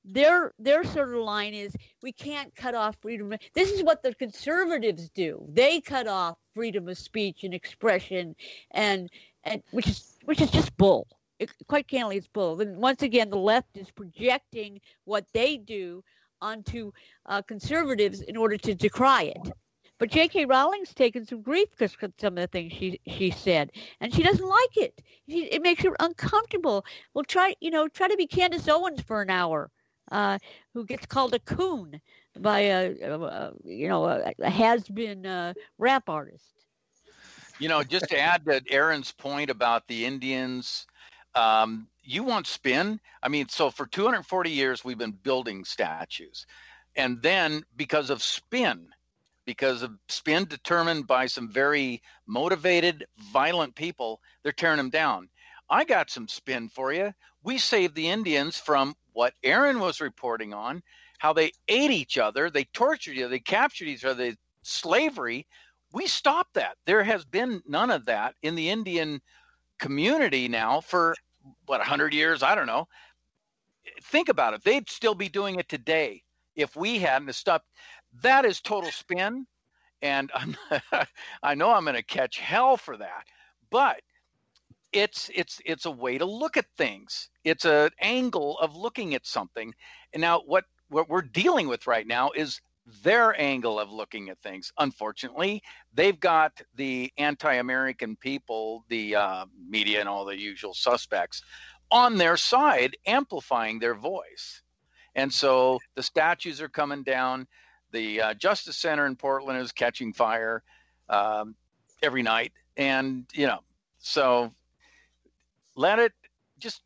their their sort of line is we can't cut off freedom. This is what the conservatives do. They cut off freedom of speech and expression, and and which is which is just bull. It, quite candidly, it's bull. And once again, the left is projecting what they do onto uh, conservatives in order to decry it. But J.K. Rowling's taken some grief because some of the things she she said, and she doesn't like it. She, it makes her uncomfortable. Well, try you know try to be Candace Owens for an hour, uh, who gets called a coon by a, a, a you know a, a has-been uh, rap artist. You know, just to add to Aaron's point about the Indians, um, you want spin? I mean, so for 240 years we've been building statues, and then because of spin, because of spin determined by some very motivated, violent people, they're tearing them down. I got some spin for you. We saved the Indians from what Aaron was reporting on, how they ate each other, they tortured each other, they captured each other, they, slavery. We stopped that. There has been none of that in the Indian community now for what 100 years, I don't know. Think about it. They'd still be doing it today if we hadn't stopped. That is total spin and I know I'm going to catch hell for that. But it's it's it's a way to look at things. It's an angle of looking at something. And now what what we're dealing with right now is their angle of looking at things. Unfortunately, they've got the anti-American people, the uh, media, and all the usual suspects on their side, amplifying their voice. And so the statues are coming down. The uh, Justice Center in Portland is catching fire um, every night, and you know So let it just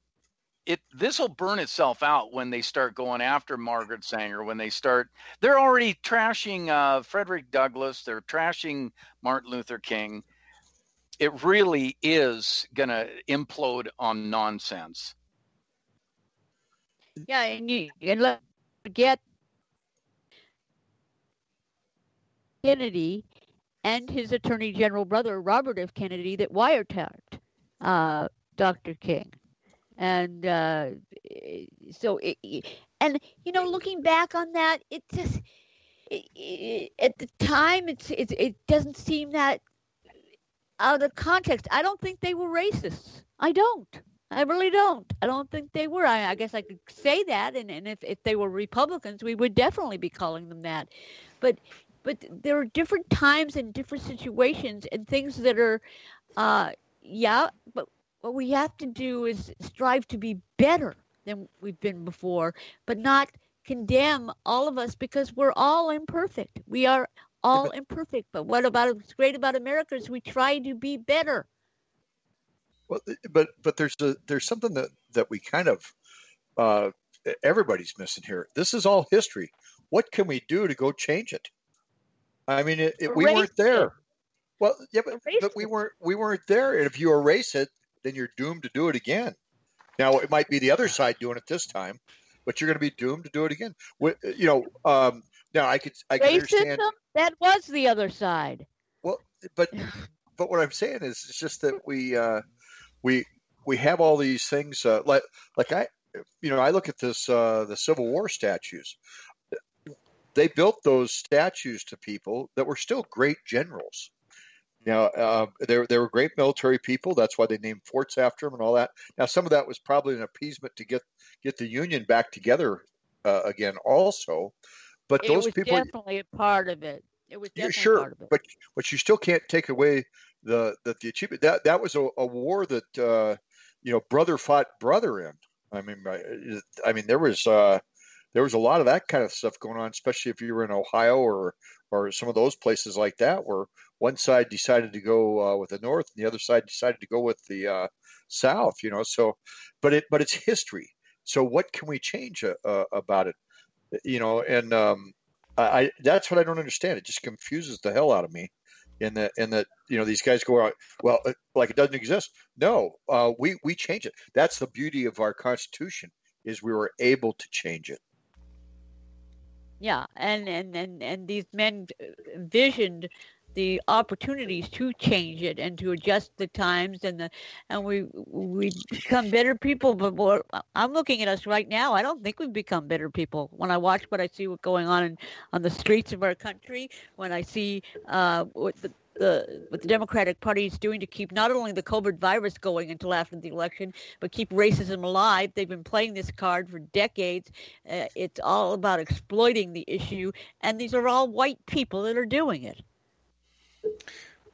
it this will burn itself out when they start going after Margaret Sanger when they start they're already trashing uh, Frederick Douglass they're trashing Martin Luther King it really is going to implode on nonsense Yeah, and you and forget Kennedy and his Attorney General brother Robert F. Kennedy that wiretapped uh, Dr. King, and uh, so it, and you know, looking back on that, it just it, it, at the time it's, it's it doesn't seem that out of context. I don't think they were racists. I don't. I really don't. I don't think they were. I, I guess I could say that, and, and if, if they were Republicans, we would definitely be calling them that. But but there are different times and different situations and things that are, uh, yeah. But what we have to do is strive to be better than we've been before, but not condemn all of us because we're all imperfect. We are all imperfect. But what about what's great about America is we try to be better. Well, but but there's a there's something that that we kind of uh, everybody's missing here. This is all history. What can we do to go change it? I mean, it, it, we weren't there. Well, yeah, but, but we weren't we weren't there. And if you erase it, then you're doomed to do it again. Now it might be the other side doing it this time, but you're going to be doomed to do it again. You know, um, now I could I understand that was the other side. Well, but but what I'm saying is it's just that we uh, we we have all these things uh, like like I you know I look at this uh, the Civil War statues. They built those statues to people that were still great generals. Now, uh, they, they were great military people. That's why they named forts after them and all that. Now, some of that was probably an appeasement to get get the Union back together uh, again, also. But it those was people, definitely a part of it. It was definitely sure, part of it. but but you still can't take away the the, the achievement. That that was a, a war that uh, you know brother fought brother in. I mean, I, I mean there was uh, there was a lot of that kind of stuff going on, especially if you were in Ohio or or some of those places like that, where one side decided to go uh, with the North and the other side decided to go with the uh, South. You know, so but it but it's history. So what can we change uh, uh about it? You know, and um, I that's what I don't understand. It just confuses the hell out of me. In that, in that, you know, these guys go out. Well, uh, like it doesn't exist. No, uh, we we change it. That's the beauty of our Constitution is we were able to change it. Yeah, and and and and these men envisioned the opportunities to change it and to adjust the times and the and we we become better people but more, i'm looking at us right now i don't think we've become better people when i watch what i see what's going on in, on the streets of our country when i see uh, what the the what the Democratic Party is doing to keep not only the COVID virus going until after the election, but keep racism alive. They've been playing this card for decades. Uh, it's all about exploiting the issue, and these are all white people that are doing it.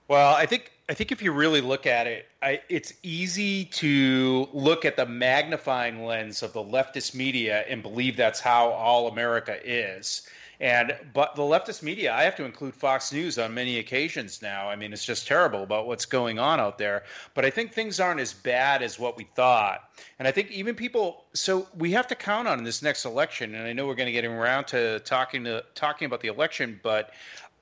Well, I think I think if you really look at it, I, it's easy to look at the magnifying lens of the leftist media and believe that's how all America is. And but the leftist media, I have to include Fox News on many occasions now. I mean, it's just terrible about what's going on out there. But I think things aren't as bad as what we thought. And I think even people. So we have to count on in this next election. And I know we're going to get around to talking to talking about the election, but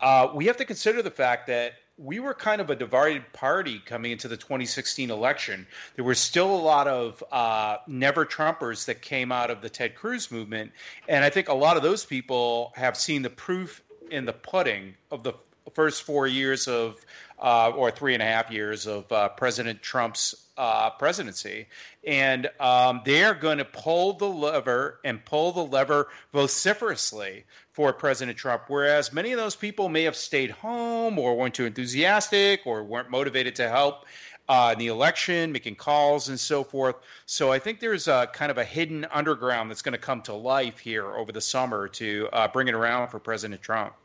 uh, we have to consider the fact that we were kind of a divided party coming into the 2016 election. There were still a lot of uh, never Trumpers that came out of the Ted Cruz movement. And I think a lot of those people have seen the proof in the pudding of the first four years of, uh, or three and a half years of uh, President Trump's uh, presidency. And um, they're going to pull the lever and pull the lever vociferously for President Trump, whereas many of those people may have stayed home or weren't too enthusiastic or weren't motivated to help uh, in the election, making calls and so forth. So I think there's a kind of a hidden underground that's going to come to life here over the summer to uh, bring it around for President Trump.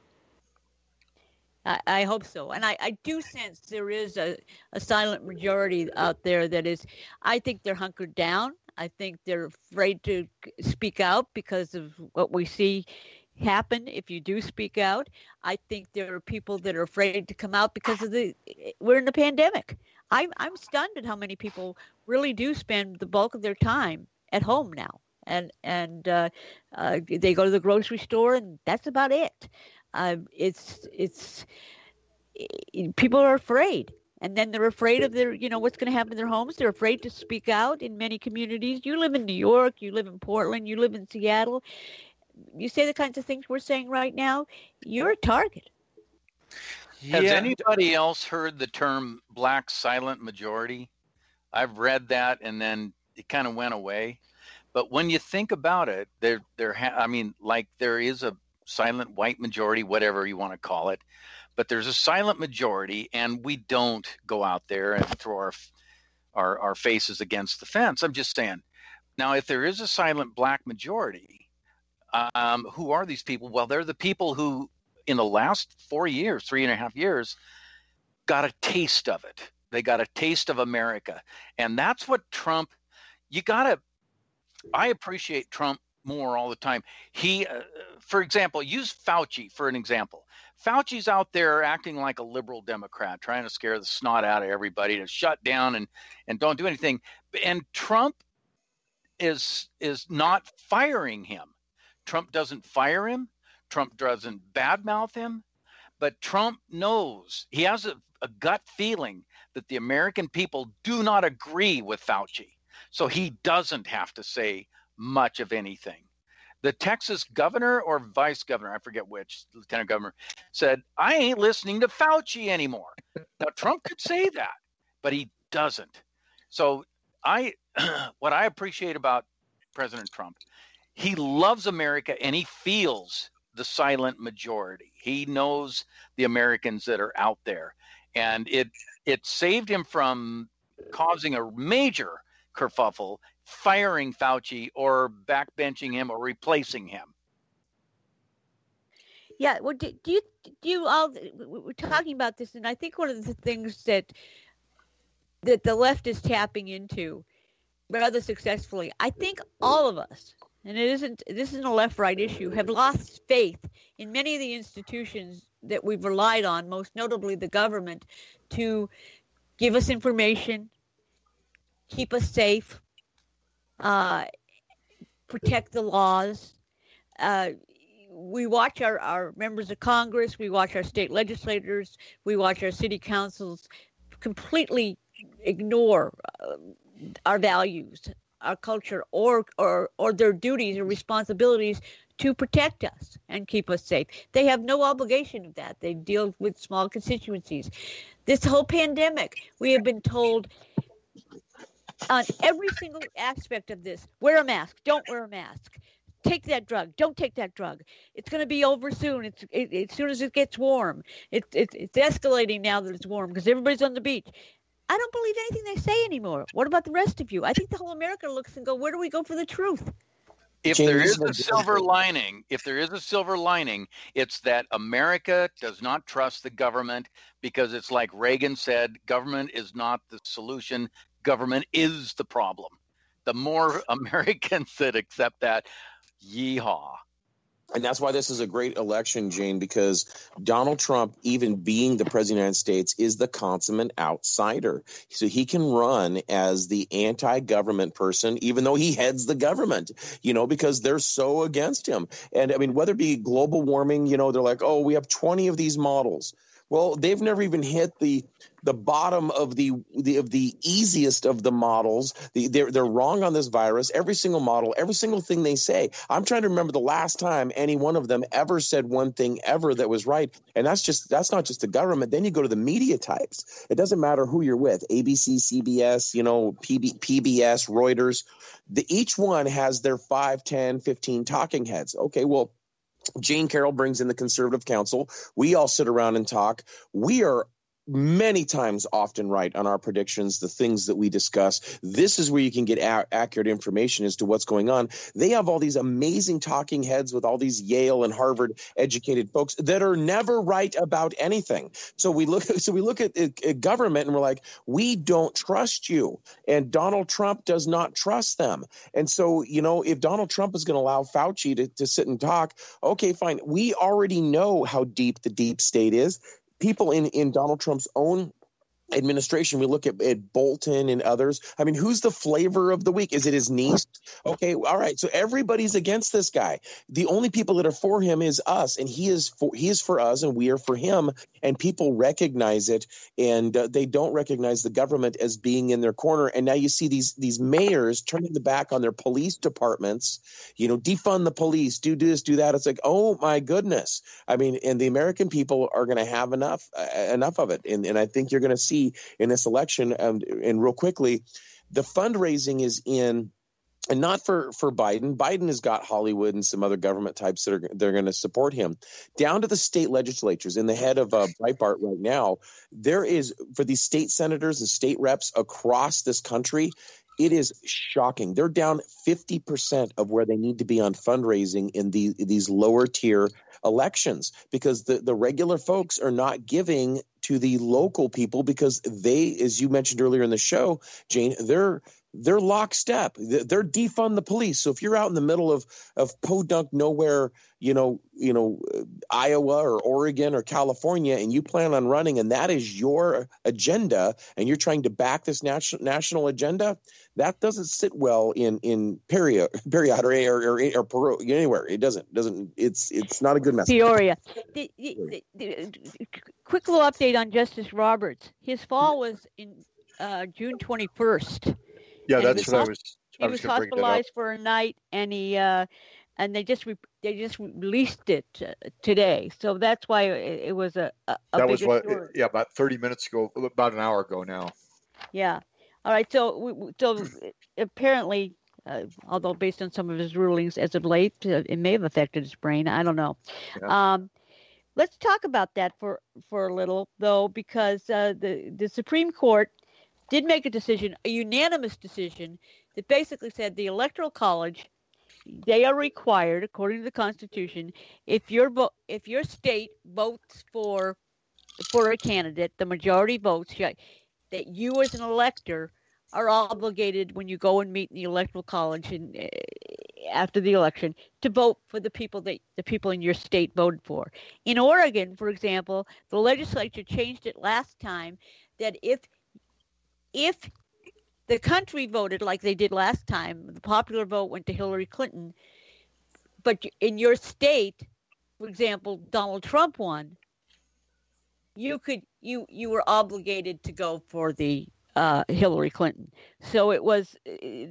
I, hope so. And I, I do sense there is a, a silent majority out there that is, I think they're hunkered down. I think they're afraid to speak out because of what we see happen if you do speak out. I think there are people that are afraid to come out because of the we're in a pandemic. I'm I'm stunned at how many people really do spend the bulk of their time at home now, and and uh, uh, they go to the grocery store, and that's about it. Uh, it's it's people are afraid. And then they're afraid of their you know what's going to happen in their homes. They're afraid to speak out in many communities. You live in new york. You live in portland. You live in seattle. You say the kinds of things we're saying right now you're a target. Has anybody else heard the term black silent majority? I've read that and then it kind of went away. But when you think about it there there ha- i mean like there is a silent white majority whatever you want to call it but there's a silent majority, and we don't go out there and throw our our, our faces against the fence. I'm just saying. Now, if there is a silent black majority, um, who are these people? Well, they're the people who, in the last four years, three and a half years, got a taste of it. They got a taste of America, and that's what Trump. You got to. I appreciate Trump more all the time. He, uh, for example, use Fauci for an example. Fauci's out there acting like a liberal Democrat, trying to scare the snot out of everybody to shut down and and don't do anything. And Trump is is not firing him. Trump doesn't fire him. Trump doesn't badmouth him. But Trump knows he has a, a gut feeling that the American people do not agree with Fauci. So he doesn't have to say much of anything the Texas governor or vice governor, I forget which, lieutenant governor, said, I ain't listening to Fauci anymore. Now, Trump could say that, but he doesn't. So, I, what I appreciate about President Trump, he loves America and he feels the silent majority. He knows the Americans that are out there. And it, it saved him from causing a major kerfuffle firing Fauci or backbenching him or replacing him. Yeah, well, do, do you do you all? We're talking about this, and I think one of the things that that the left is tapping into rather successfully. I think all of us, and it isn't this isn't a left-right issue, have lost faith in many of the institutions that we've relied on, most notably the government, to give us information, keep us safe, uh, protect the laws. Uh, we watch our, our members of Congress, we watch our state legislators, we watch our city councils completely ignore uh, our values, our culture, or, or, or their duties or responsibilities to protect us and keep us safe. They have no obligation of that. They deal with small constituencies. This whole pandemic, we have been told on every single aspect of this. Wear a mask. Don't wear a mask. Take that drug. Don't take that drug. It's going to be over soon. It's it, as soon as it gets warm. It's it, it's escalating now that it's warm because everybody's on the beach. I don't believe anything they say anymore. What about the rest of you? I think the whole America looks and go, where do we go for the truth? If there is a silver lining, if there is a silver lining, it's that America does not trust the government because it's like Reagan said, government is not the solution government is the problem. The more Americans that accept that, yeehaw. And that's why this is a great election, Jayne, because Donald Trump, even being the president of the United States, is the consummate outsider. So he can run as the anti government person, even though he heads the government, you know, because they're so against him. And I mean, whether it be global warming, you know, they're like, oh, we have 20 of these models. Well, they've never even hit the the bottom of the, the of the easiest of the models. The, they're they're wrong on this virus. Every single model, every single thing they say. I'm trying to remember the last time any one of them ever said one thing ever that was right, and that's just that's not just the government. Then you go to the media types. It doesn't matter who you're with, ABC, CBS, you know, PB, PBS, Reuters. The, each one has their 5, 10, 15 talking heads. Okay, well Jayne Carroll brings in the conservative council. We all sit around and talk. We are many times often right on our predictions, the things that we discuss. This is where you can get a- accurate information as to what's going on. They have all these amazing talking heads with all these Yale and Harvard educated folks that are never right about anything. So we look, so we look at, at government and we're like, we don't trust you. And Donald Trump does not trust them. And so, you know, if Donald Trump is going to allow Fauci to, to sit and talk, okay, fine. We already know how deep the deep state is people in, in Donald Trump's own administration. We look at, at Bolton and others. I mean, who's the flavor of the week? Is it his niece? Okay, all right. So everybody's against this guy. The only people that are for him is us, and he is for he is for us, and we are for him. And people recognize it, and uh, they don't recognize the government as being in their corner. And now you see these these mayors turning the back on their police departments. You know, defund the police, do this, do that. It's like, oh my goodness. I mean, and the American people are going to have enough uh, enough of it, and and I think you're going to see see in this election. And, real quickly, the fundraising is in and not for for Biden. Biden has got Hollywood and some other government types that are they're going to support him. Down to the state legislatures, in the head of uh, Breitbart right now, there is for these state senators and state reps across this country. It is shocking. They're down 50% of where they need to be on fundraising in the, these lower tier elections because the, the regular folks are not giving to the local people because they, as you mentioned earlier in the show, Jayne, they're they're lockstep. They're defund the police. So if you're out in the middle of of podunk nowhere, you know, you know, Iowa or Oregon or California, and you plan on running, and that is your agenda, and you're trying to back this national national agenda, that doesn't sit well in in Peria, Period or or, or, or Peru, anywhere. It doesn't doesn't. It's it's not a good message. Peoria. The, the, the, quick little update on Justice Roberts. His fall was in uh, June 21st. Yeah, that's what I was. I he was, was hospitalized for a night, and he uh, and they just re- they just released it uh, today. So that's why it, it was a, a, that was what story. yeah about 30 minutes ago, about an hour ago now. Yeah. All right. So so apparently. Uh, although based on some of his rulings as of late, uh, it may have affected his brain. I don't know. Yeah. Um, let's talk about that for for a little, though, because uh, the the Supreme Court did make a decision, a unanimous decision, that basically said the Electoral College, they are required, according to the Constitution, if your if your state votes for for a candidate, the majority votes, that you as an elector are obligated when you go and meet in the electoral college and uh, after the election to vote for the people that the people in your state voted for. In Oregon, for example, the legislature changed it last time that if if the country voted like they did last time, the popular vote went to Hillary Clinton, but in your state, for example, Donald Trump won, you could you you were obligated to go for the uh, Hillary Clinton. So it was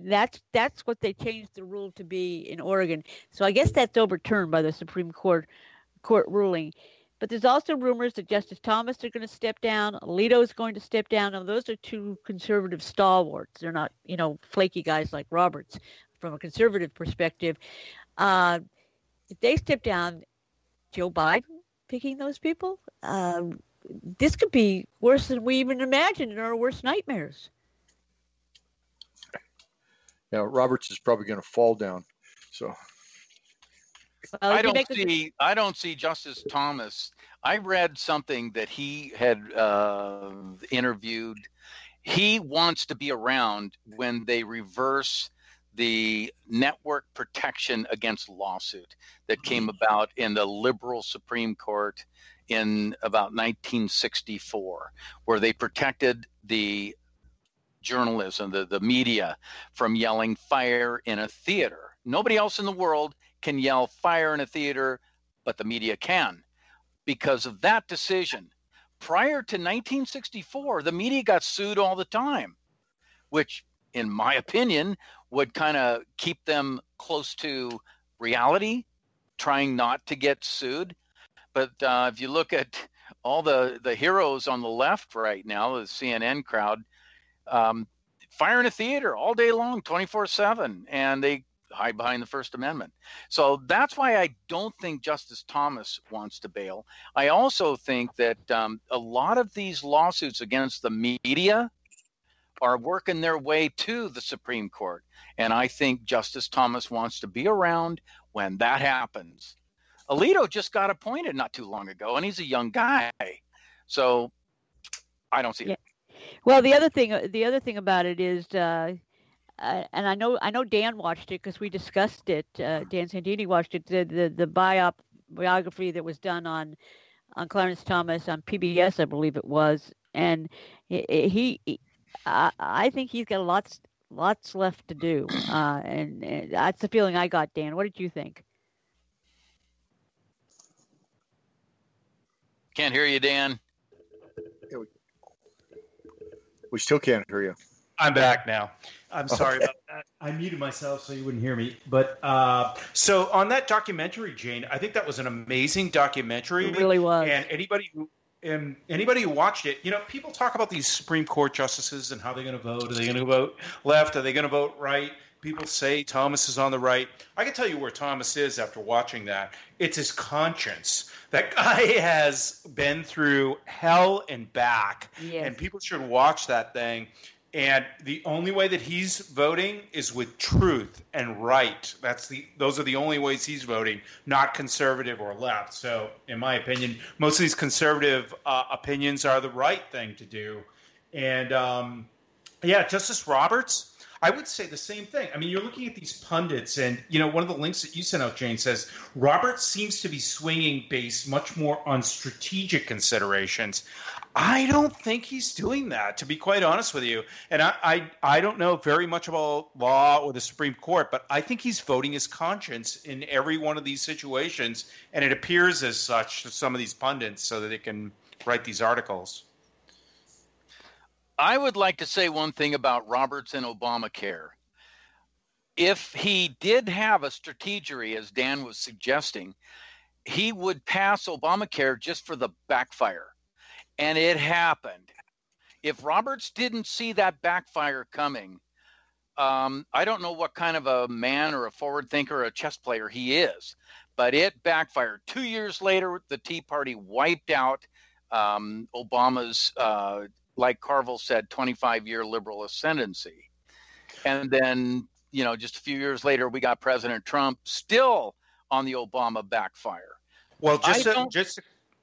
that's that's what they changed the rule to be in Oregon. So I guess that's overturned by the Supreme Court court ruling. But there's also rumors that Justice Thomas is going to step down, Alito is going to step down. Now, those are two conservative stalwarts. They're not, you know, flaky guys like Roberts from a conservative perspective. Uh, if they step down, Joe Biden picking those people, uh, this could be worse than we even imagined in our worst nightmares. Yeah, Roberts is probably going to fall down. So well, I don't see. I don't see Justice Thomas. I read something that he had uh, interviewed. He wants to be around when they reverse the network protection against lawsuit that came about in the liberal Supreme Court in about 1964, where they protected the journalism, the, the media, from yelling fire in a theater. Nobody else in the world can yell fire in a theater, but the media can. Because of that decision, prior to 1964, the media got sued all the time, which, in my opinion, would kind of keep them close to reality, trying not to get sued. But uh, if you look at all the, the heroes on the left right now, the CNN crowd, um, fire in a theater all day long, 24 7. And they hide behind the First Amendment. So that's why I don't think Justice Thomas wants to bail. I also think that um, a lot of these lawsuits against the media are working their way to the Supreme Court. And I think Justice Thomas wants to be around when that happens. Alito just got appointed not too long ago, and he's a young guy. So I don't see yeah. it. Well, the other thing, the other thing about it is, uh, uh, and I know I know Dan watched it because we discussed it. Uh, Dan Sandini watched it. The the, the biop, biography that was done on on Clarence Thomas on PBS, I believe it was, and he, he I, I think he's got lots lots left to do, uh, and, and that's the feeling I got. Dan, what did you think? Can't hear you, Dan. We still can't hear you. I'm back now. I'm sorry about that. I muted myself so you wouldn't hear me. But uh, so on that documentary, Jayne, I think that was an amazing documentary. It really was. And anybody who and anybody who watched it, you know, people talk about these Supreme Court justices and how they're going to vote. Are they going to vote left? Are they going to vote right? People say Thomas is on the right. I can tell you where Thomas is after watching that. It's his conscience. That guy has been through hell and back, Yes. and people should watch that thing. And the only way that he's voting is with truth and right. That's the those are the only ways he's voting, not conservative or left. So, in my opinion, most of these conservative uh, opinions are the right thing to do. And um, yeah, Justice Roberts, I would say the same thing. I mean, you're looking at these pundits, and you know, one of the links that you sent out, Jayne, says Roberts seems to be swinging based much more on strategic considerations. I don't think he's doing that, to be quite honest with you. And I, I, I don't know very much about law or the Supreme Court, but I think he's voting his conscience in every one of these situations, and it appears as such to some of these pundits, so that they can write these articles. I would like to say one thing about Roberts and Obamacare. If he did have a strategery, as Dan was suggesting, he would pass Obamacare just for the backfire. And it happened. If Roberts didn't see that backfire coming, um, I don't know what kind of a man or a forward thinker or a chess player he is, but it backfired. Two years later, the Tea Party wiped out um, Obama's, uh, like Carville said, 25 year liberal ascendancy. And then, you know, just a few years later, we got President Trump still on the Obama backfire. Well, just just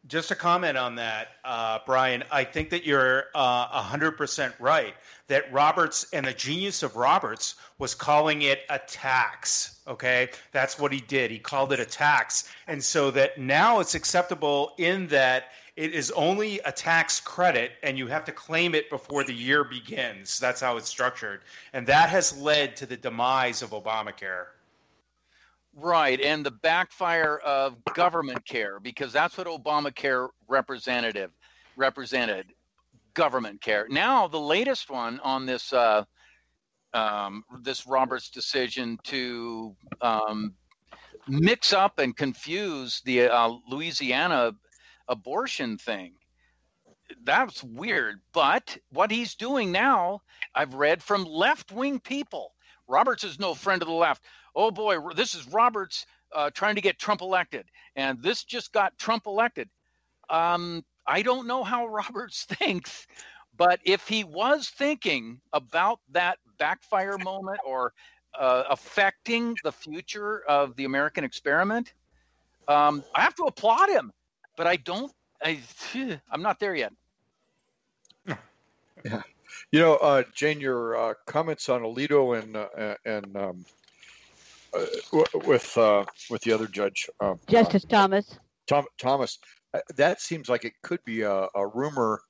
just a comment on that, uh, Brian. I think that you're uh, hundred percent right. That Roberts and the genius of Roberts was calling it a tax. Okay, that's what he did. He called it a tax, and so that now it's acceptable in that it is only a tax credit, and you have to claim it before the year begins. That's how it's structured, and that has led to the demise of Obamacare. Right, and the backfire of government care because that's what Obamacare representative represented government care. Now the latest one on this uh, um, this Roberts decision to um, mix up and confuse the uh, Louisiana abortion thing. That's weird, but what he's doing now, I've read from left wing people. Roberts is no friend of the left oh boy, this is Roberts uh, trying to get Trump elected, and this just got Trump elected. Um, I don't know how Roberts thinks, but if he was thinking about that backfire moment or uh, affecting the future of the American experiment, um, I have to applaud him. But I don't. I, I'm not there yet. Yeah. You know, uh, Jayne, your uh, comments on Alito and uh, and um, with uh, with the other judge, um, Justice Thomas. Tom, Thomas, uh, that seems like it could be a, a rumor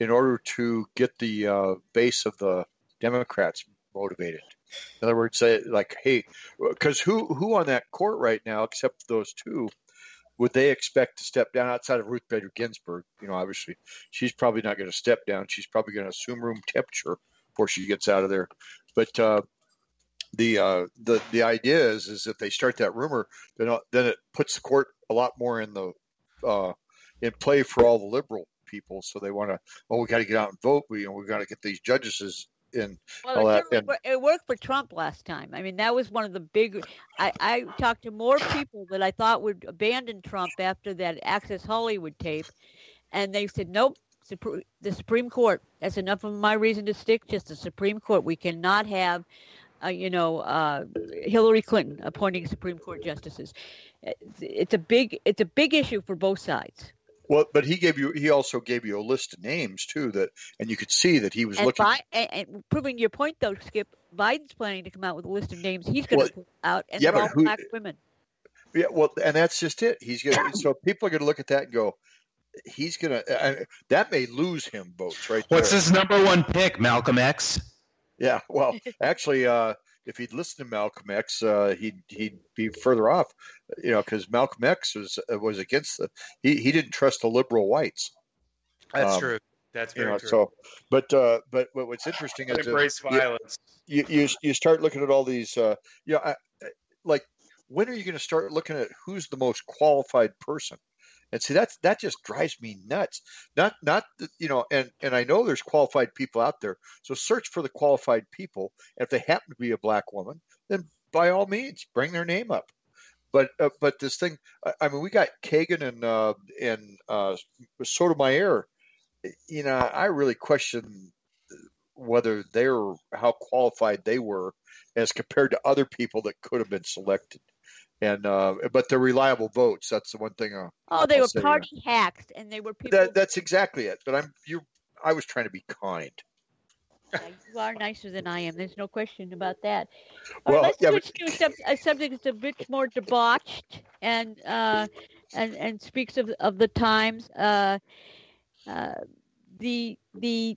in order to get the uh, base of the Democrats motivated. In other words, say like, hey, because who who on that court right now, except those two, would they expect to step down outside of Ruth Bader Ginsburg? You know, obviously, she's probably not going to step down. She's probably going to assume room temperature before she gets out of there. But uh, the uh, the the idea is is if they start that rumor, then uh, then it puts the court a lot more in the uh, in play for all the liberal people. So they want to, oh, we got to get out and vote. We we got to get these judges in. all Well, that. it, And it worked for Trump last time. I mean, that was one of the big. I, I talked to more people that I thought would abandon Trump after that Access Hollywood tape, and they said, "Nope, the Supreme Court. That's enough of my reason to stick. Just the Supreme Court. We cannot have, uh, you know, uh, Hillary Clinton appointing Supreme Court justices. It's, it's a big. It's a big issue for both sides. well, but he gave you he also gave you a list of names too that, and you could see that he was And, looking. Bi- and, and proving your point, though, Skip, Biden's planning to come out with a list of names he's going Well, to put out, and yeah, they're all who- black women. Yeah, well, and that's just it. He's going to so people are going to look at that and go, he's gonna uh, that may lose him votes right What's there. his number one pick? Malcolm X. Yeah, well, actually, uh, if he'd listened to Malcolm X, uh, he'd he'd be further off, you know, because Malcolm X was uh, was against the he, he didn't trust the liberal whites. That's Um, true. That's You very know, true. so but uh, but but what's interesting is embrace you- violence. you, you you start looking at all these uh you know I, I- like when are you going to start looking at who's the most qualified person and see that's that just drives me nuts. Not not you know and and i know there's qualified people out there so search for the qualified people. If they happen to be a black woman then by all means bring their name up. But uh, but this thing I, I mean we got kagan and uh and uh sotomayor. You know i really question whether they're how qualified they were as compared to other people that could have been selected. And uh, but they're reliable votes. That's the one thing. Uh, Oh, they I'll were party hacks, and they were people. that, that's exactly it. But I'm you. I was trying to be kind. Yeah, you are nicer than I am. There's no question about that. All Well, right, let's yeah, but- switch to a, sub- a subject that's a bit more debauched and uh, and and speaks of of the times. Uh, uh, the the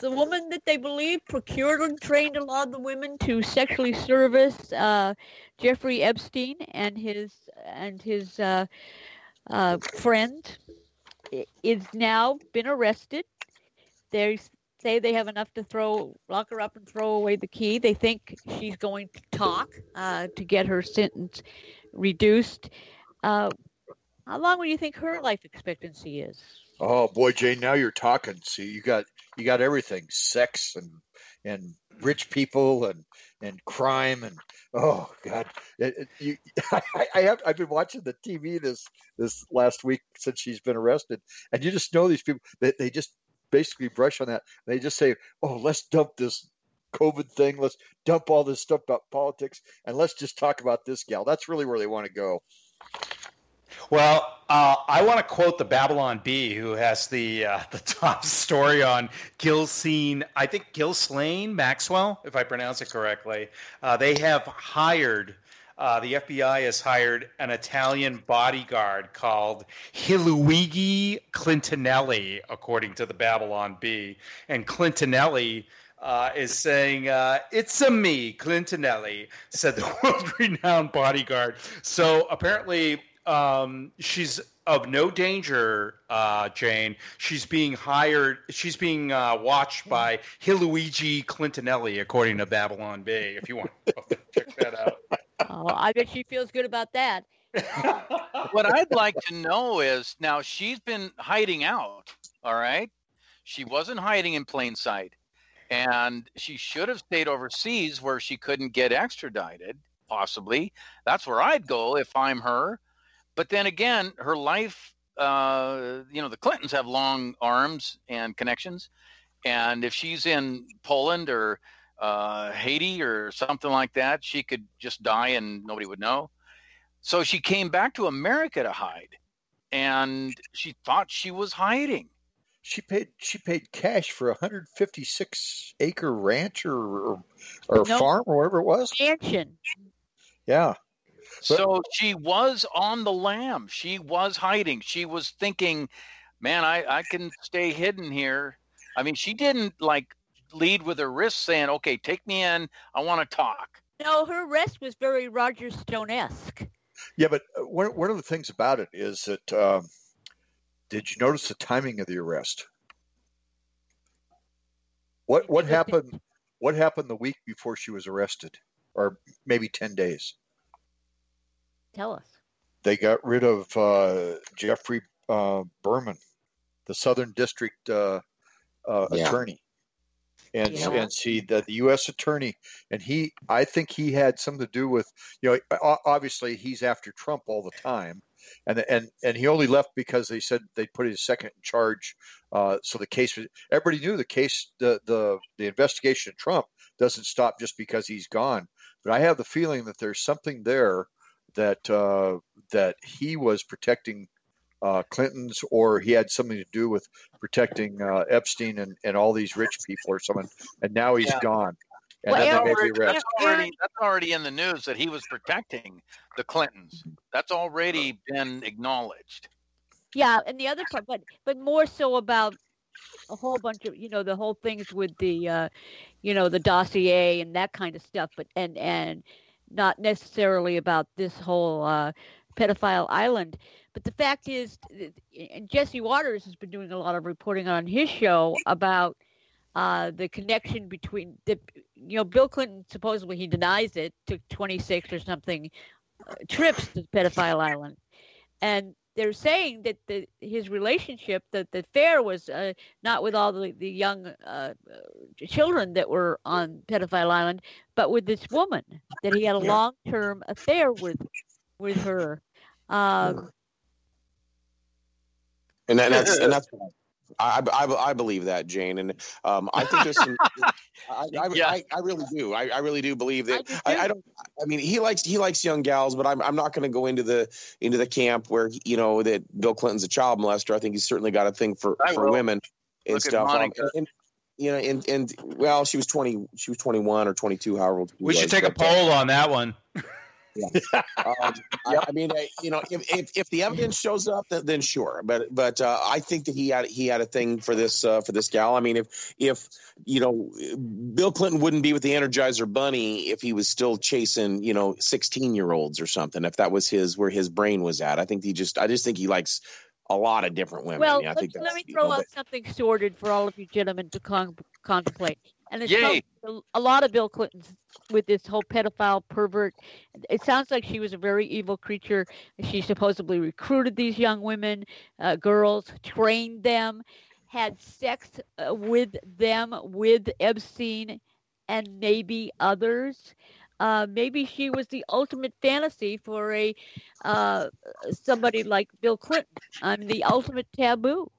the woman that they believe procured and trained a lot of the women to sexually service uh, Jeffrey Epstein and his and his uh, uh, friend is now been arrested. They say they have enough to throw lock her up and throw away the key. They think she's going to talk uh, to get her sentence reduced. Uh, how long do you think her life expectancy is? Oh boy, Jayne, now you're talking. See, you got you got everything: sex and and rich people and and crime and oh god, it, it, you, I, I have I've been watching the TV this this last week since she's been arrested, and you just know these people they they just basically brush on that. They just say, oh, let's dump this COVID thing. Let's dump all this stuff about politics, and let's just talk about this gal. That's really where they want to go. Well, uh, I want to quote the Babylon Bee, who has the uh, the top story on Gilseen. I think Gilslane Maxwell, if I pronounce it correctly. Uh, they have hired. Uh, the FBI has hired an Italian bodyguard called Hiluigi Clintonelli, according to the Babylon Bee. And Clintonelli uh, is saying, uh, It's a me, Clintonelli, said the world renowned bodyguard. So apparently, um, she's of no danger, uh, Jayne. She's being hired, she's being uh, watched by Hiluigi Clintonelli, according to Babylon Bay, if you want to check that out. Oh, I bet she feels good about that. what I'd like to know is now she's been hiding out, all right? She wasn't hiding in plain sight. And she should have stayed overseas where she couldn't get extradited, possibly. That's where I'd go if I'm her. But then again, her life, uh, you know, the Clintons have long arms and connections. And if she's in Poland or uh, Haiti or something like that, she could just die and nobody would know. So she came back to America to hide, and she thought she was hiding. She paid she paid cash for a 156 acre ranch or or, or Nope. farm or whatever it was. Mansion. Yeah. So she was on the lam. She was hiding. She was thinking, man, I, I can stay hidden here. I mean, she didn't like lead with her wrist saying, okay, take me in. I want to talk. No, her arrest was very Roger Stone esque. Yeah, but uh, one one of the things about it is that um, did you notice the timing of the arrest? What what happened? What happened the week before she was arrested, or maybe ten days? Tell us. They got rid of uh, Geoffrey uh, Berman, the Southern District uh, uh, Yeah. attorney, and Yeah. and see the, the U.S. attorney, and he, I think he had something to do with, you know, obviously he's after Trump all the time, and and and he only left because they said they put his second in charge, uh, so the case was. Everybody knew the case, the the the investigation of Trump doesn't stop just because he's gone, but I have the feeling that there's something there that uh, that he was protecting uh, Clinton's, or he had something to do with protecting uh, Epstein and, and all these rich people or someone, and now he's Yeah. gone. And Well, then Aaron- they made the. That's already, that's already in the news that he was protecting the Clintons. That's already been acknowledged. Yeah, and the other part, but but more so about a whole bunch of you know the whole things with the uh, you know the dossier and that kind of stuff, but and and not necessarily about this whole uh, pedophile island. But the fact is, and Jesse Watters has been doing a lot of reporting on his show about uh, the connection between the, you know, Bill Clinton supposedly he denies it, took 26 or something uh, trips to Pedophile Island, and they're saying that the, his relationship, that the affair was uh, not with all the, the young uh, children that were on Pedophile Island, but with this woman that he had a long term affair with with her. Um, and, that, that's and that's I, I, I believe that Jayne and um, I think there's some I, I, Yeah. I, I really do I, I really do believe that do I. I don't I mean he likes he likes young gals but I'm I'm not going to go into the into the camp where you know that Bill Clinton's a child molester I think he's certainly got a thing for I for will. women and Look stuff Um, Monica. and, you know and and well she was 20 she was 21 or 22 however old she We should take a but, uh, poll on that one. um, I, I mean, I, you know, if, if if the evidence shows up, then, then sure. But but uh, I think that he had he had a thing for this uh, for this gal. I mean, if if you know, Bill Clinton wouldn't be with the Energizer Bunny if he was still chasing you know sixteen year olds or something. If that was his where his brain was at, I think he just I just think he likes a lot of different women. well, I let, think let that's, me you throw know, out but- something sordid for all of you gentlemen to con- contemplate. And it's a, lot of Bill Clinton's with this whole pedophile pervert. It sounds like she was a very evil creature. She supposedly recruited these young women, uh, girls, trained them, had sex uh, with them, with Epstein, and maybe others. Uh, maybe she was the ultimate fantasy for a uh, somebody like Bill Clinton. I mean, the ultimate taboo.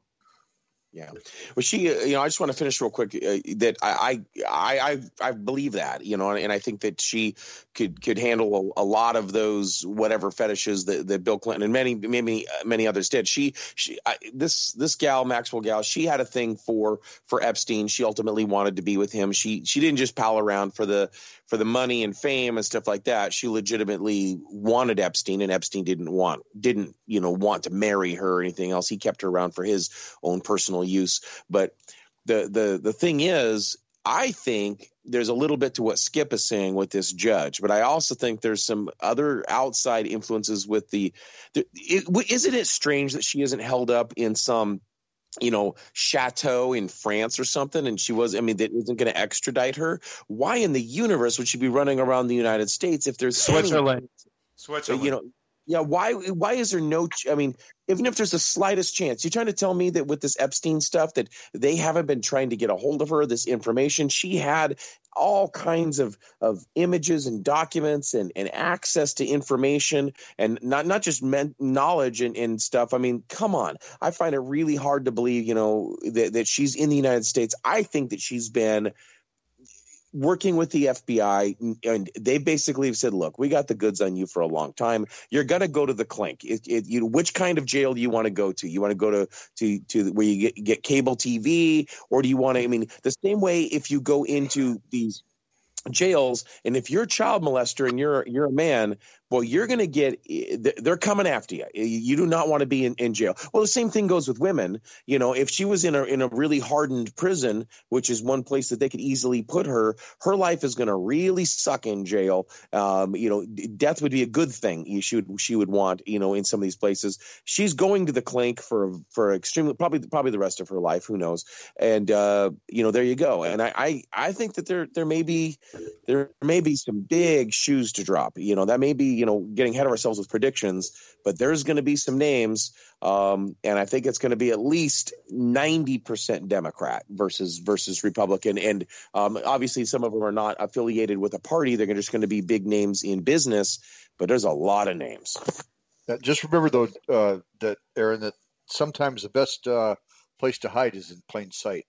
Yeah. Well, she, uh, you know, I just want to finish real quick uh, that I, I, I, I believe that, you know, and I think that she could could handle a, a lot of those whatever fetishes that, that Bill Clinton and many many many others did. She, she, I, this this gal Maxwell gal, she had a thing for for Epstein. She ultimately wanted to be with him. She she didn't just pal around for the for the money and fame and stuff like that. She legitimately wanted Epstein, and Epstein didn't want didn't you know want to marry her or anything else. He kept her around for his own personal use. But the the the thing is, I think there's a little bit to what Skip is saying with this judge, but I also think there's some other outside influences with the. the it, isn't it strange that she isn't held up in some you know, chateau in France or something, and she was, I mean, that isn't going to extradite her. Why in the universe would she be running around the United States if there's Switzerland. Switzerland. you know, yeah. Why? Why is there no? I mean, even if there's the slightest chance, you're trying to tell me that with this Epstein stuff that they haven't been trying to get a hold of her, this information she had all kinds of of images and documents and and access to information and not not just men, knowledge and, and stuff. I mean, come on. I find it really hard to believe, you know, that, that she's in the United States. I think that she's been working with the FBI, and they basically have said, "Look, we got the goods on you for a long time. You're going to go to the clink. It, it, you, which kind of jail do you want to go to? You want to go to to to where you get, get cable TV, or do you want to? I mean, the same way if you go into these jails, and if you're a child molester and you're you're a man, well, you're going to get. They're coming after you. You do not want to be in, in jail. Well, the same thing goes with women. You know, if she was in a in a really hardened prison, which is one place that they could easily put her, her life is going to really suck in jail. Um, you know, death would be a good thing. She would she would want. You know, in some of these places, she's going to the clink for for extremely probably probably the rest of her life. Who knows? And uh, you know, there you go. And I I, I think that there there may be there may be some big shoes to drop. You know, that may be you know getting ahead of ourselves with predictions, but there's going to be some names, um, and I think it's going to be at least ninety percent Democrat versus versus Republican. And um, obviously, some of them are not affiliated with a party; they're just going to be big names in business. But there's a lot of names. Uh, just remember though uh, that Aaron that sometimes the best uh, place to hide is in plain sight.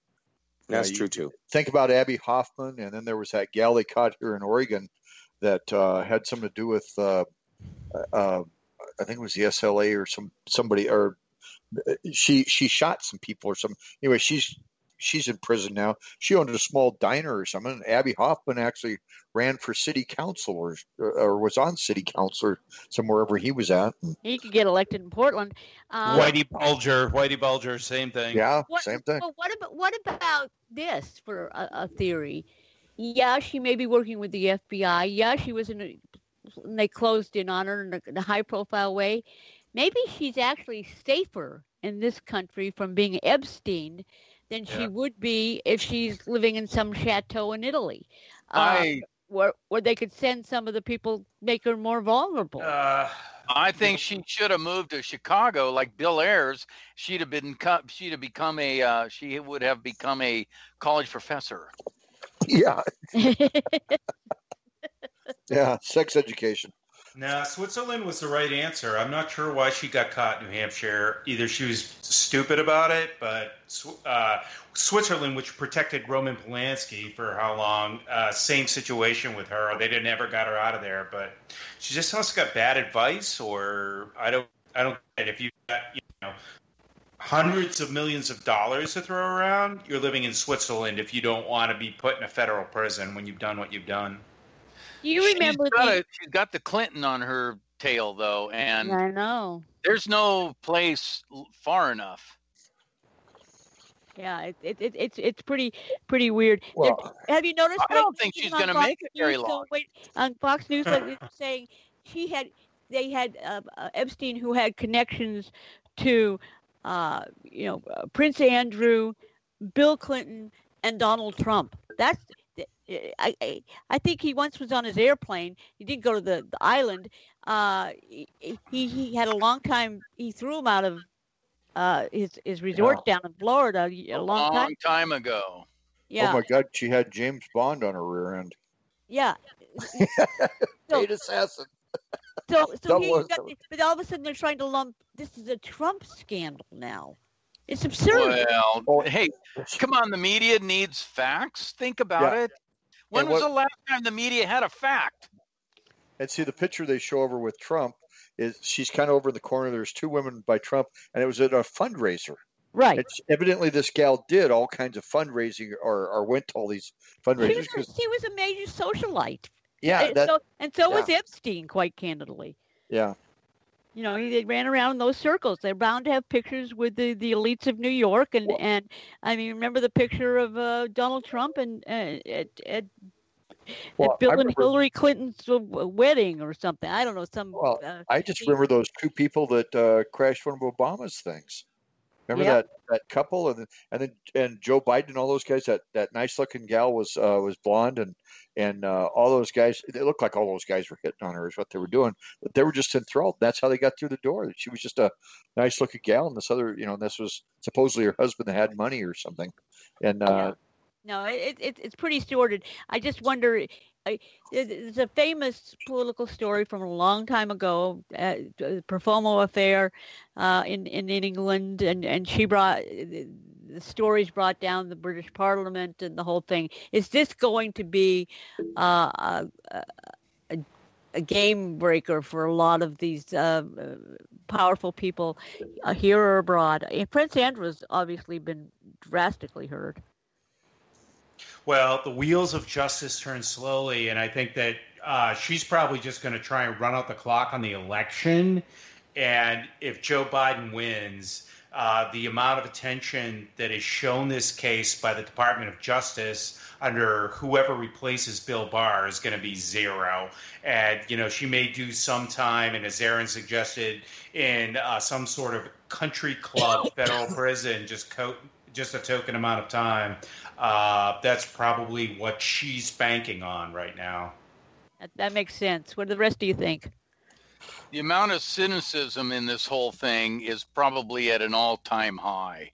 That's you- true too. Think about Abbie Hoffman, and then there was that gal they caught here in Oregon that uh, had something to do with uh, uh, I think it was the SLA or some somebody or uh, she she shot some people or some anyway she's she's in prison now. She owned a small diner or something. Abbie Hoffman actually ran for city council or or was on city council or somewhere wherever he was at. He could get elected in Portland. Um, Whitey Bulger, Whitey Bulger, same thing. yeah, What, same thing. Well, what about what about this for a, a theory? Yeah, she may be working with the FBI. Yeah, she was in. A, they closed in on her in a, in a high-profile way. Maybe she's actually safer in this country from being Epstein than she would be if she's living in some chateau in Italy, uh, where where they could send some of the people, make her more vulnerable. Uh, I think she should have moved to Chicago like Bill Ayers. She'd have been she'd have become a uh, she would have become a college professor. Yeah, yeah, sex education. Now, Switzerland was the right answer. I'm not sure why she got caught in New Hampshire. Either she was stupid about it, but uh, Switzerland, which protected Roman Polanski for how long, uh, same situation with her. They didn't ever got her out of there, but she just must have got bad advice, or I don't, I don't. get it. If you got, you know, hundreds of millions of dollars to throw around, you're living in Switzerland if you don't want to be put in a federal prison when you've done what you've done. You remember she's got, the? a, she's got the Clinton on her tail though, and I know. there's no place far enough. Yeah, it, it, it, it's it's pretty pretty weird. Well, have you noticed? I don't think she's gonna make it very News, so long. Wait, on Fox News, like they saying she had they had uh, uh, Epstein who had connections to uh, you know uh, Prince Andrew, Bill Clinton, and Donald Trump. That's I, I I think he once was on his airplane. He did go to the, the island. Uh, he, he he had a long time. He threw him out of uh, his his resort down in Florida a A long time. time ago. Yeah, Oh my God, she had James Bond on her rear end. yeah. So- assassin. So, so Double he O got, seven. but all of a sudden they're trying to lump this is a Trump scandal now. It's absurd. Well, Oh. hey, come on, the media needs facts. Think about Yeah. it. When And was what- the last time the media had a fact? And see the picture they show over with Trump is she's kind of over in the corner. There's two women by Trump, and it was at a fundraiser. right. It's evidently this gal did all kinds of fundraising or, or went to all these She fundraisers. was, 'cause- a, she was a major socialite. Yeah, and, that, so, and so was Epstein, quite candidly. yeah, You know, he, they ran around in those circles. They're bound to have pictures with the, the elites of New York, and and I mean, remember the picture of uh, Donald Trump and uh, at, at Well, at Bill I and Hillary Clinton's uh, wedding or something. I don't know some. Well, uh, I just remember those two people that uh, crashed one of Obama's things. Remember Yep. that that couple and then and then and Joe Biden and all those guys. That that nice looking gal was uh, was blonde and and uh, all those guys. It looked like all those guys were hitting on her. Is what they were doing. But they were just enthralled. That's how they got through the door. She was just a nice looking gal, and this other, you know, this was supposedly her husband that had money or something. And uh, No, it, it it's pretty sordid. I just wonder. I, there's a famous political story from a long time ago, uh, the Profumo affair uh, in, in England, and and she brought the, stories brought down the British Parliament and the whole thing. Is this going to be uh, a, a, a game breaker for a lot of these uh, powerful people uh, here or abroad? Prince Andrew's obviously been drastically hurt. Well, the wheels of justice turn slowly, and I think that uh, she's probably just going to try and run out the clock on the election. And if Joe Biden wins, uh, the amount of attention that is shown this case by the Department of Justice under whoever replaces Bill Barr is going to be zero. And, you know, she may do some time, and as Aaron suggested, in uh, some sort of country club federal prison, just co- just a token amount of time. Uh, that's probably what she's banking on right now. That, that makes sense. What do the rest do you think? The amount of cynicism in this whole thing is probably at an all-time high.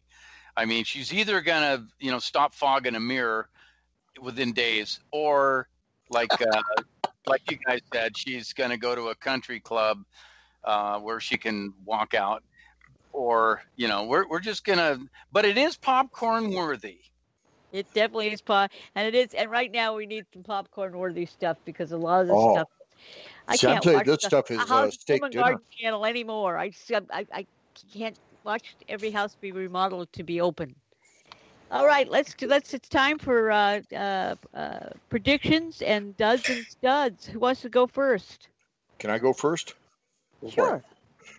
I mean, she's either gonna, you know, stop fogging a mirror within days, or like, uh, like you guys said, she's gonna go to a country club uh, where she can walk out, or you know, we're we're just gonna. But it is popcorn worthy. It definitely is pop, and it is. And right now we need some popcorn-worthy stuff because a lot of this Oh. stuff. I See, I'm can't telling you, watch this the stuff is, uh, steak dinner. Garden Channel anymore. I just I, I can't watch every house be remodeled to be open. All right, let's do, let's. It's time for uh, uh, uh, predictions and duds and studs. Who wants to go first? Can I go first? Sure.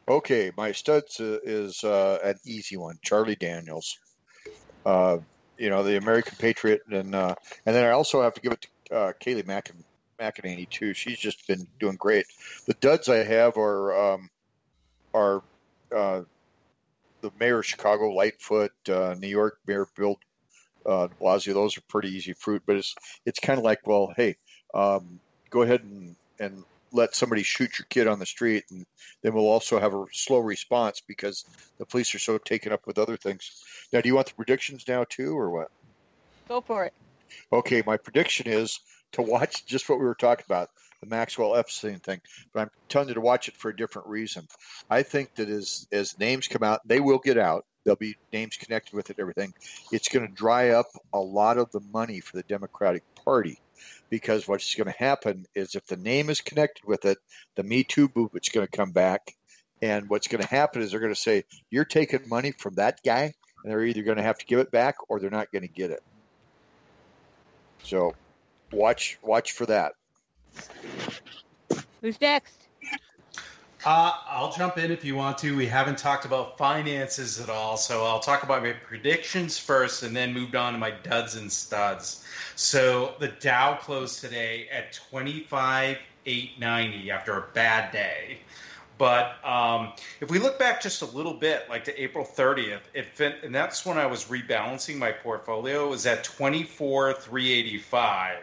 Okay, my studs uh, is uh, an easy one. Charlie Daniels, uh, you know the American Patriot, and uh, and then I also have to give it to uh, Kayleigh Mackin- McEnany too. She's just been doing great. The duds I have are um, are uh, the mayor of Chicago, Lightfoot, uh, New York Mayor Bill uh, de Blasio. Those are pretty easy fruit, but it's it's kind of like, well, hey, um, go ahead and and let somebody shoot your kid on the street, and then we'll also have a slow response because the police are so taken up with other things. Now, do you want the predictions now too, or what? Go for it. Okay, my prediction is to watch just what we were talking about, the Maxwell Epstein thing. But I'm telling you to watch it for a different reason. I think that as as names come out, they will get out. There'll be names connected with it, everything. It's going to dry up a lot of the money for the Democratic Party because what's going to happen is if the name is connected with it, the Me Too movement's going to come back. And what's going to happen is they're going to say, You're taking money from that guy, and they're either going to have to give it back or they're not going to get it. So watch watch for that. Who's next? Uh, I'll jump in if you want to. We haven't talked about finances at all, so I'll talk about my predictions first and then moved on to my duds and studs. So the Dow closed today at 25,890 after a bad day. But um, if we look back just a little bit, like to April 30th, it fin- and that's when I was rebalancing my portfolio, it was at 24,385.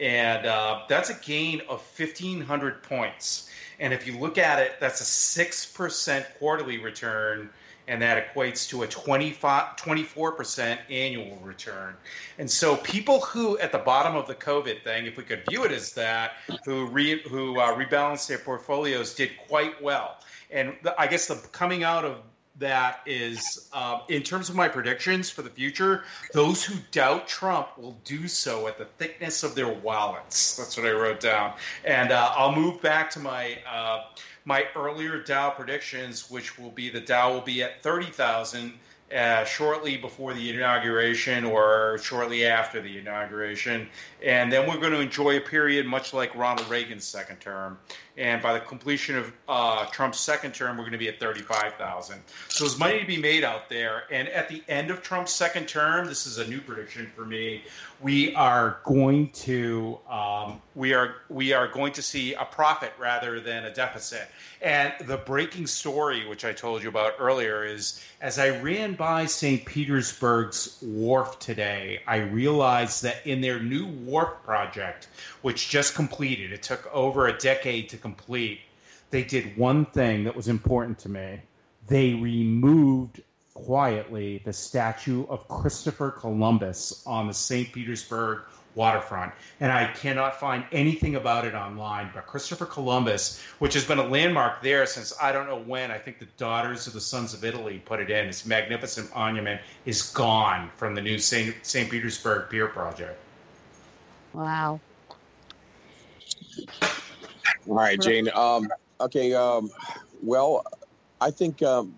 And uh, that's a gain of 1,500 points. And if you look at it, that's a 6% quarterly return, and that equates to a 25, 24% annual return. And so people who, at the bottom of the COVID thing, if we could view it as that, who, re, who uh, rebalanced their portfolios did quite well. And the, I guess the coming out of that is um, in terms of my predictions for the future those who doubt trump will do so at the thickness of their wallets that's what i wrote down and uh, i'll move back to my uh, my earlier dow predictions which will be the dow will be at 30000 uh, shortly before the inauguration or shortly after the inauguration. And then we're going to enjoy a period much like Ronald Reagan's second term. And by the completion of uh, Trump's second term, we're going to be at 35,000. So there's money to be made out there. And at the end of Trump's second term, this is a new prediction for me. We are going to um, we are we are going to see a profit rather than a deficit. And the breaking story, which I told you about earlier, is as I ran by St. Petersburg's wharf today, I realized that in their new wharf project, which just completed, it took over a decade to complete, they did one thing that was important to me. They removed quietly the statue of Christopher Columbus on the St. Petersburg waterfront. And I cannot find anything about it online. But Christopher Columbus, which has been a landmark there since I don't know when, I think the Daughters of the Sons of Italy put it in. This magnificent monument is gone from the new St. Petersburg Pier project. Wow. All right, Jayne. Um, okay. Um, well, I think um,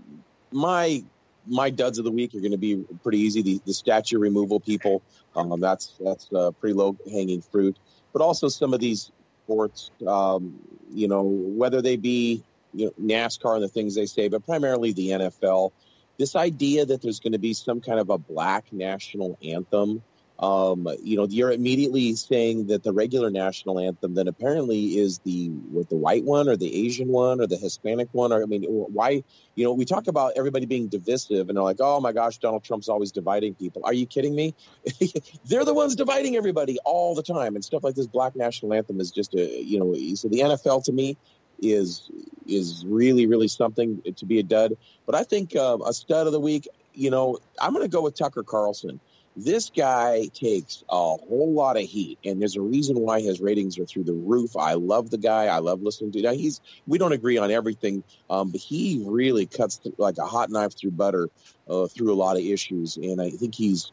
my my duds of the week are going to be pretty easy. The, the statue removal people, um, that's that's uh, pretty low hanging fruit. But also some of these sports, um, you know, whether they be you know, NASCAR and the things they say, but primarily the NFL. This idea that there's going to be some kind of a black national anthem um, you know, you're immediately saying that the regular national anthem then apparently is the what the white one or the Asian one or the Hispanic one. Or I mean, why? You know, we talk about everybody being divisive, and they're like, "Oh my gosh, Donald Trump's always dividing people." Are you kidding me? they're the ones dividing everybody all the time, and stuff like this black national anthem is just a you know. So the NFL to me is is really really something to be a dud. But I think uh, a stud of the week. You know, I'm going to go with Tucker Carlson this guy takes a whole lot of heat, and there's a reason why his ratings are through the roof. I love the guy. I love listening to. Now he's we don't agree on everything, um, but he really cuts th- like a hot knife through butter uh, through a lot of issues, and I think he's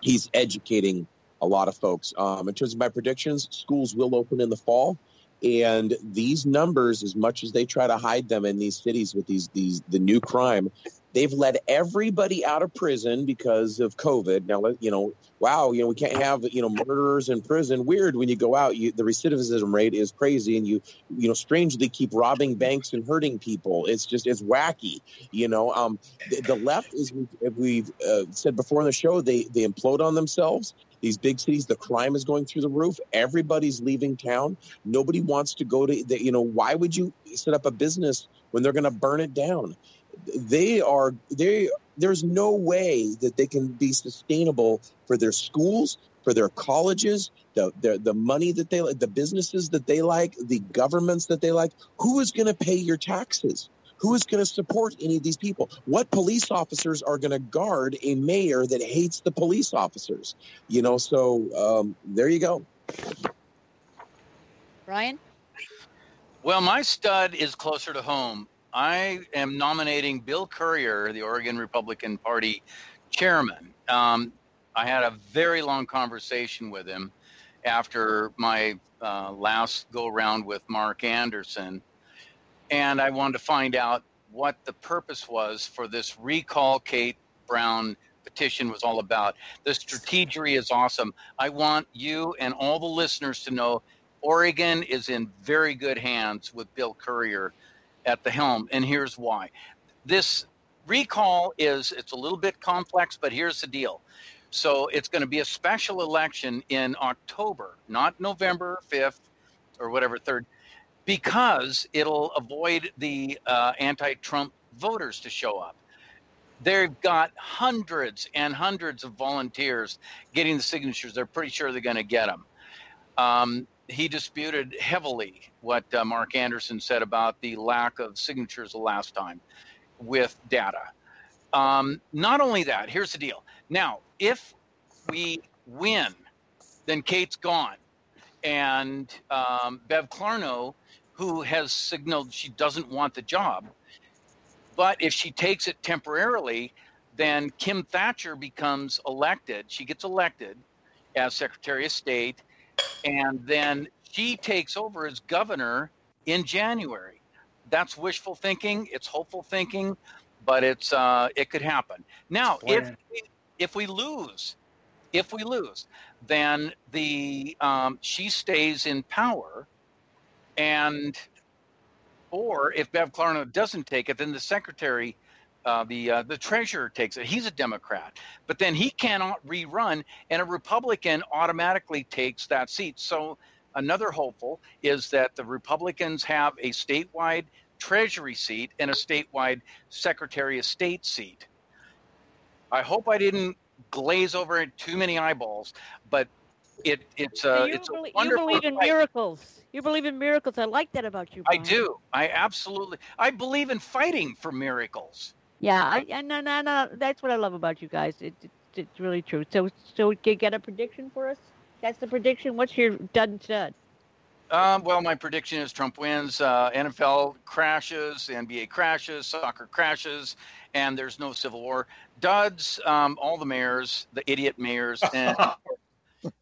he's educating a lot of folks. Um, in terms of my predictions, schools will open in the fall. And these numbers, as much as they try to hide them in these cities with these these the new crime, They've let everybody out of prison because of COVID. Now, you know, wow, you know, we can't have you know murderers in prison. Weird when you go out, you, the recidivism rate is crazy, and you you know strangely keep robbing banks and hurting people. It's just it's wacky. You know, um, the, the left is we've uh, said before in the show, they they implode on themselves. These big cities, the crime is going through the roof. Everybody's leaving town. Nobody wants to go to. The, you know, why would you set up a business when they're going to burn it down? They are they. There's no way that they can be sustainable for their schools, for their colleges, the the, the money that they like, the businesses that they like, the governments that they like. Who is going to pay your taxes? Who is going to support any of these people? What police officers are going to guard a mayor that hates the police officers? You know, so um, there you go. Ryan? Well, my stud is closer to home. I am nominating Bill Currier, the Oregon Republican Party chairman. Um, I had a very long conversation with him after my uh, last go round with Mark Anderson. And I wanted to find out what the purpose was for this recall Kate Brown petition was all about. The strategery is awesome. I want you and all the listeners to know Oregon is in very good hands with Bill Currier at the helm, and here's why. This recall is it's a little bit complex, but here's the deal. So it's going to be a special election in October, not November 5th or whatever 3rd, because it'll avoid the uh, anti-Trump voters to show up. They've got hundreds and hundreds of volunteers getting the signatures. They're pretty sure they're going to get them. Um, he disputed heavily what uh, Mark Anderson said about the lack of signatures the last time with data. Um, not only that, here's the deal. Now, if we win, then Kate's gone. And um, Bev Clarno, who has signaled she doesn't want the job, but if she takes it temporarily, then Kim Thatcher becomes elected. She gets elected as Secretary of State and then she takes over as governor in January. That's wishful thinking. It's hopeful thinking, but it's uh, it could happen. Now, if we, if we lose, if we lose, then the um, she stays in power, and or if Bev Clarno doesn't take it, then the secretary. Uh, the uh, the treasurer takes it. He's a Democrat, but then he cannot rerun, and a Republican automatically takes that seat. So another hopeful is that the Republicans have a statewide treasury seat and a statewide Secretary of State seat. I hope I didn't glaze over it too many eyeballs, but it it's So a you, it's a belie- you believe in fight. miracles. You believe in miracles. I like that about you. I do. I absolutely. I believe in fighting for miracles. Yeah, I, I, no, no, no. That's what I love about you guys. It, it, it's really true. So, so you get a prediction for us? That's the prediction. What's your dud and stud? Um, well, my prediction is Trump wins. Uh, NFL crashes, the NBA crashes, soccer crashes, and there's no civil war. Duds, um, all the mayors, the idiot mayors, and um,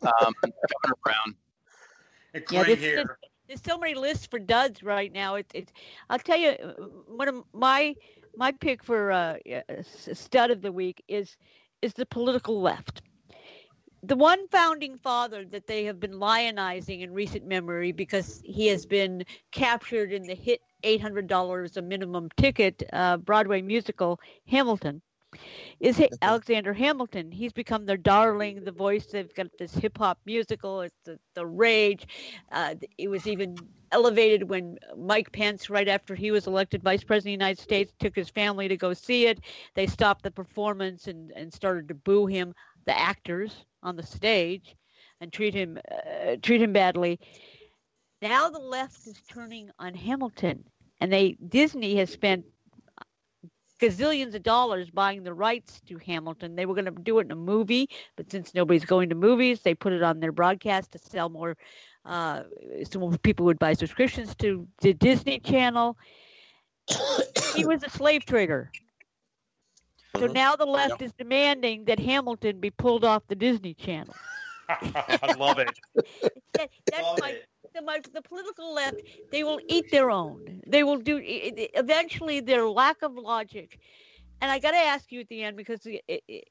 Governor Brown. Yeah, this, this, there's so many lists for duds right now. It's, it's I'll tell you, uh, one of my my pick for uh, stud of the week is is the political left. The one founding father that they have been lionizing in recent memory because he has been captured in the hit $800 a minimum ticket uh, Broadway musical Hamilton is Alexander Hamilton. He's become their darling, the voice. They've got this hip hop musical. It's the, the rage. Uh, it was even elevated when Mike Pence, right after he was elected vice president of the United States, took his family to go see it. They stopped the performance and, and started to boo him, the actors on the stage, and treat him uh, treat him badly. Now the left is turning on Hamilton, and they Disney has spent gazillions of dollars buying the rights to Hamilton. They were going to do it in a movie, but since nobody's going to movies, they put it on their broadcast to sell more. Uh, so more people would buy subscriptions to the Disney Channel. he was a slave trader. So now the left is demanding that Hamilton be pulled off the Disney Channel. I love it. That, that's my, the, my the political left. They will eat their own. They will do. Eventually, their lack of logic and I got to ask you at the end because it, it,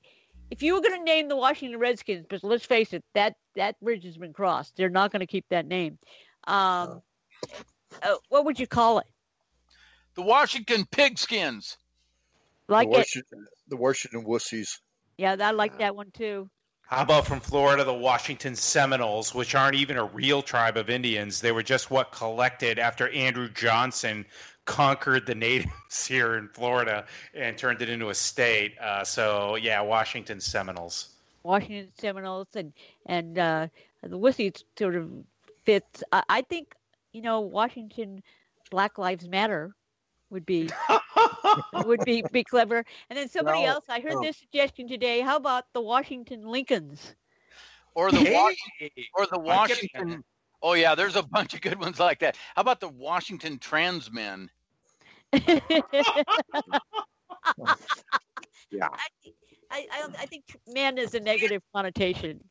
if you were going to name the Washington Redskins, but let's face it, that that bridge has been crossed. They're not going to keep that name. Um, uh, what would you call it? The Washington Pigskins. Like the it? Washington, the Washington Wussies. Yeah, I like that one too. How about from Florida, the Washington Seminoles, which aren't even a real tribe of Indians? They were just what collected after Andrew Johnson conquered the natives here in Florida and turned it into a state. Uh, so, yeah, Washington Seminoles. Washington Seminoles and and uh, the Wussies sort of fits. I, I think you know Washington Black Lives Matter would be would be be clever. And then somebody No, else, I heard no. this suggestion today. How about the Washington Lincolns? Or the Hey, Wash- or the Washington. Oh yeah, there's a bunch of good ones like that. How about the Washington Trans Men? Yeah. I, I, don't- I think man is a negative connotation.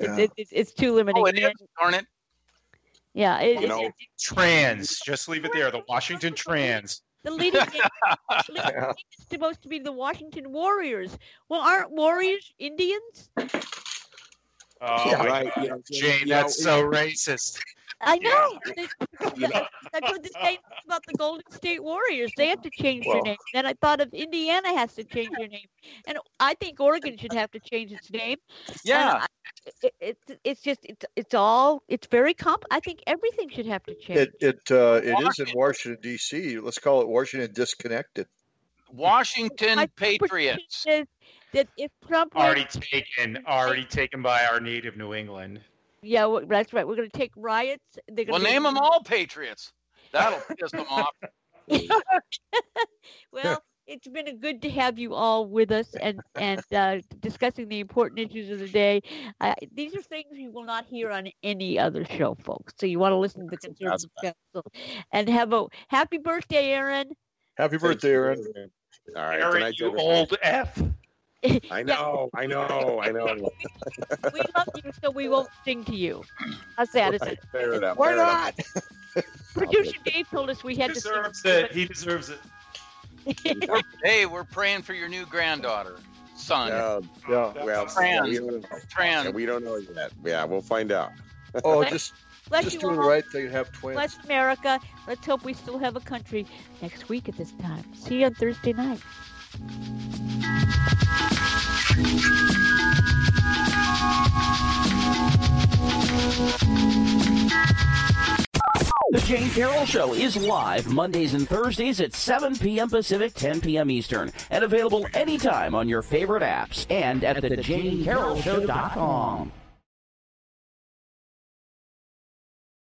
Yeah. It's, it's, it's too limiting. Oh, it is. Darn it. Yeah, it, You it- know, it- trans. Just leave it there. The Washington Trans. The leading name, leading name is supposed to be the Washington Warriors. Well, aren't Warriors Indians? Oh, Yeah, right, God. you Jayne, you know, that's so racist. I know. They- You know- I heard the same about the Golden State Warriors. They have to change their name. Then I thought of Indiana has to change their name, and I think Oregon should have to change its name. Yeah. It, it, it's just it's it's all it's very comp. I think everything should have to change. It it uh, it is in Washington D.C. Let's call it Washington disconnected. Washington My Patriots. Says that if Trump Already wins- taken. Already taken by our native New England. yeah, well, that's right. We're going to take riots. They're Well, going name them all Patriots. That'll piss them off. well, it's been a good to have you all with us and and uh, discussing the important issues of the day. Uh, these are things you will not hear on any other show, folks. So you want to listen to the Conservative Council and have a happy birthday, Aaron. Happy birthday, Aaron. All right. Aaron, can you take old F. I know, I know, I know. We love you, so we won't sing to you. How sad is it? Fair enough. Why fair not? Producer Dave told us we He had to sing. deserves it. He deserves it. Hey, we're praying for your new granddaughter, son. Yeah, Yeah. well, Trans. we don't know. Trans. Yeah, we don't know yet. Yeah, we'll find out. Oh, Bless- just Bless just you do the all. right thing and have twins. Bless America. Let's hope we still have a country next week at this time. See you on Thursday night. The Jayne Carroll Show is live Mondays and Thursdays at 7 p.m. Pacific, 10 p.m. Eastern, and available anytime on your favorite apps and at thejaynecarrollshow.com.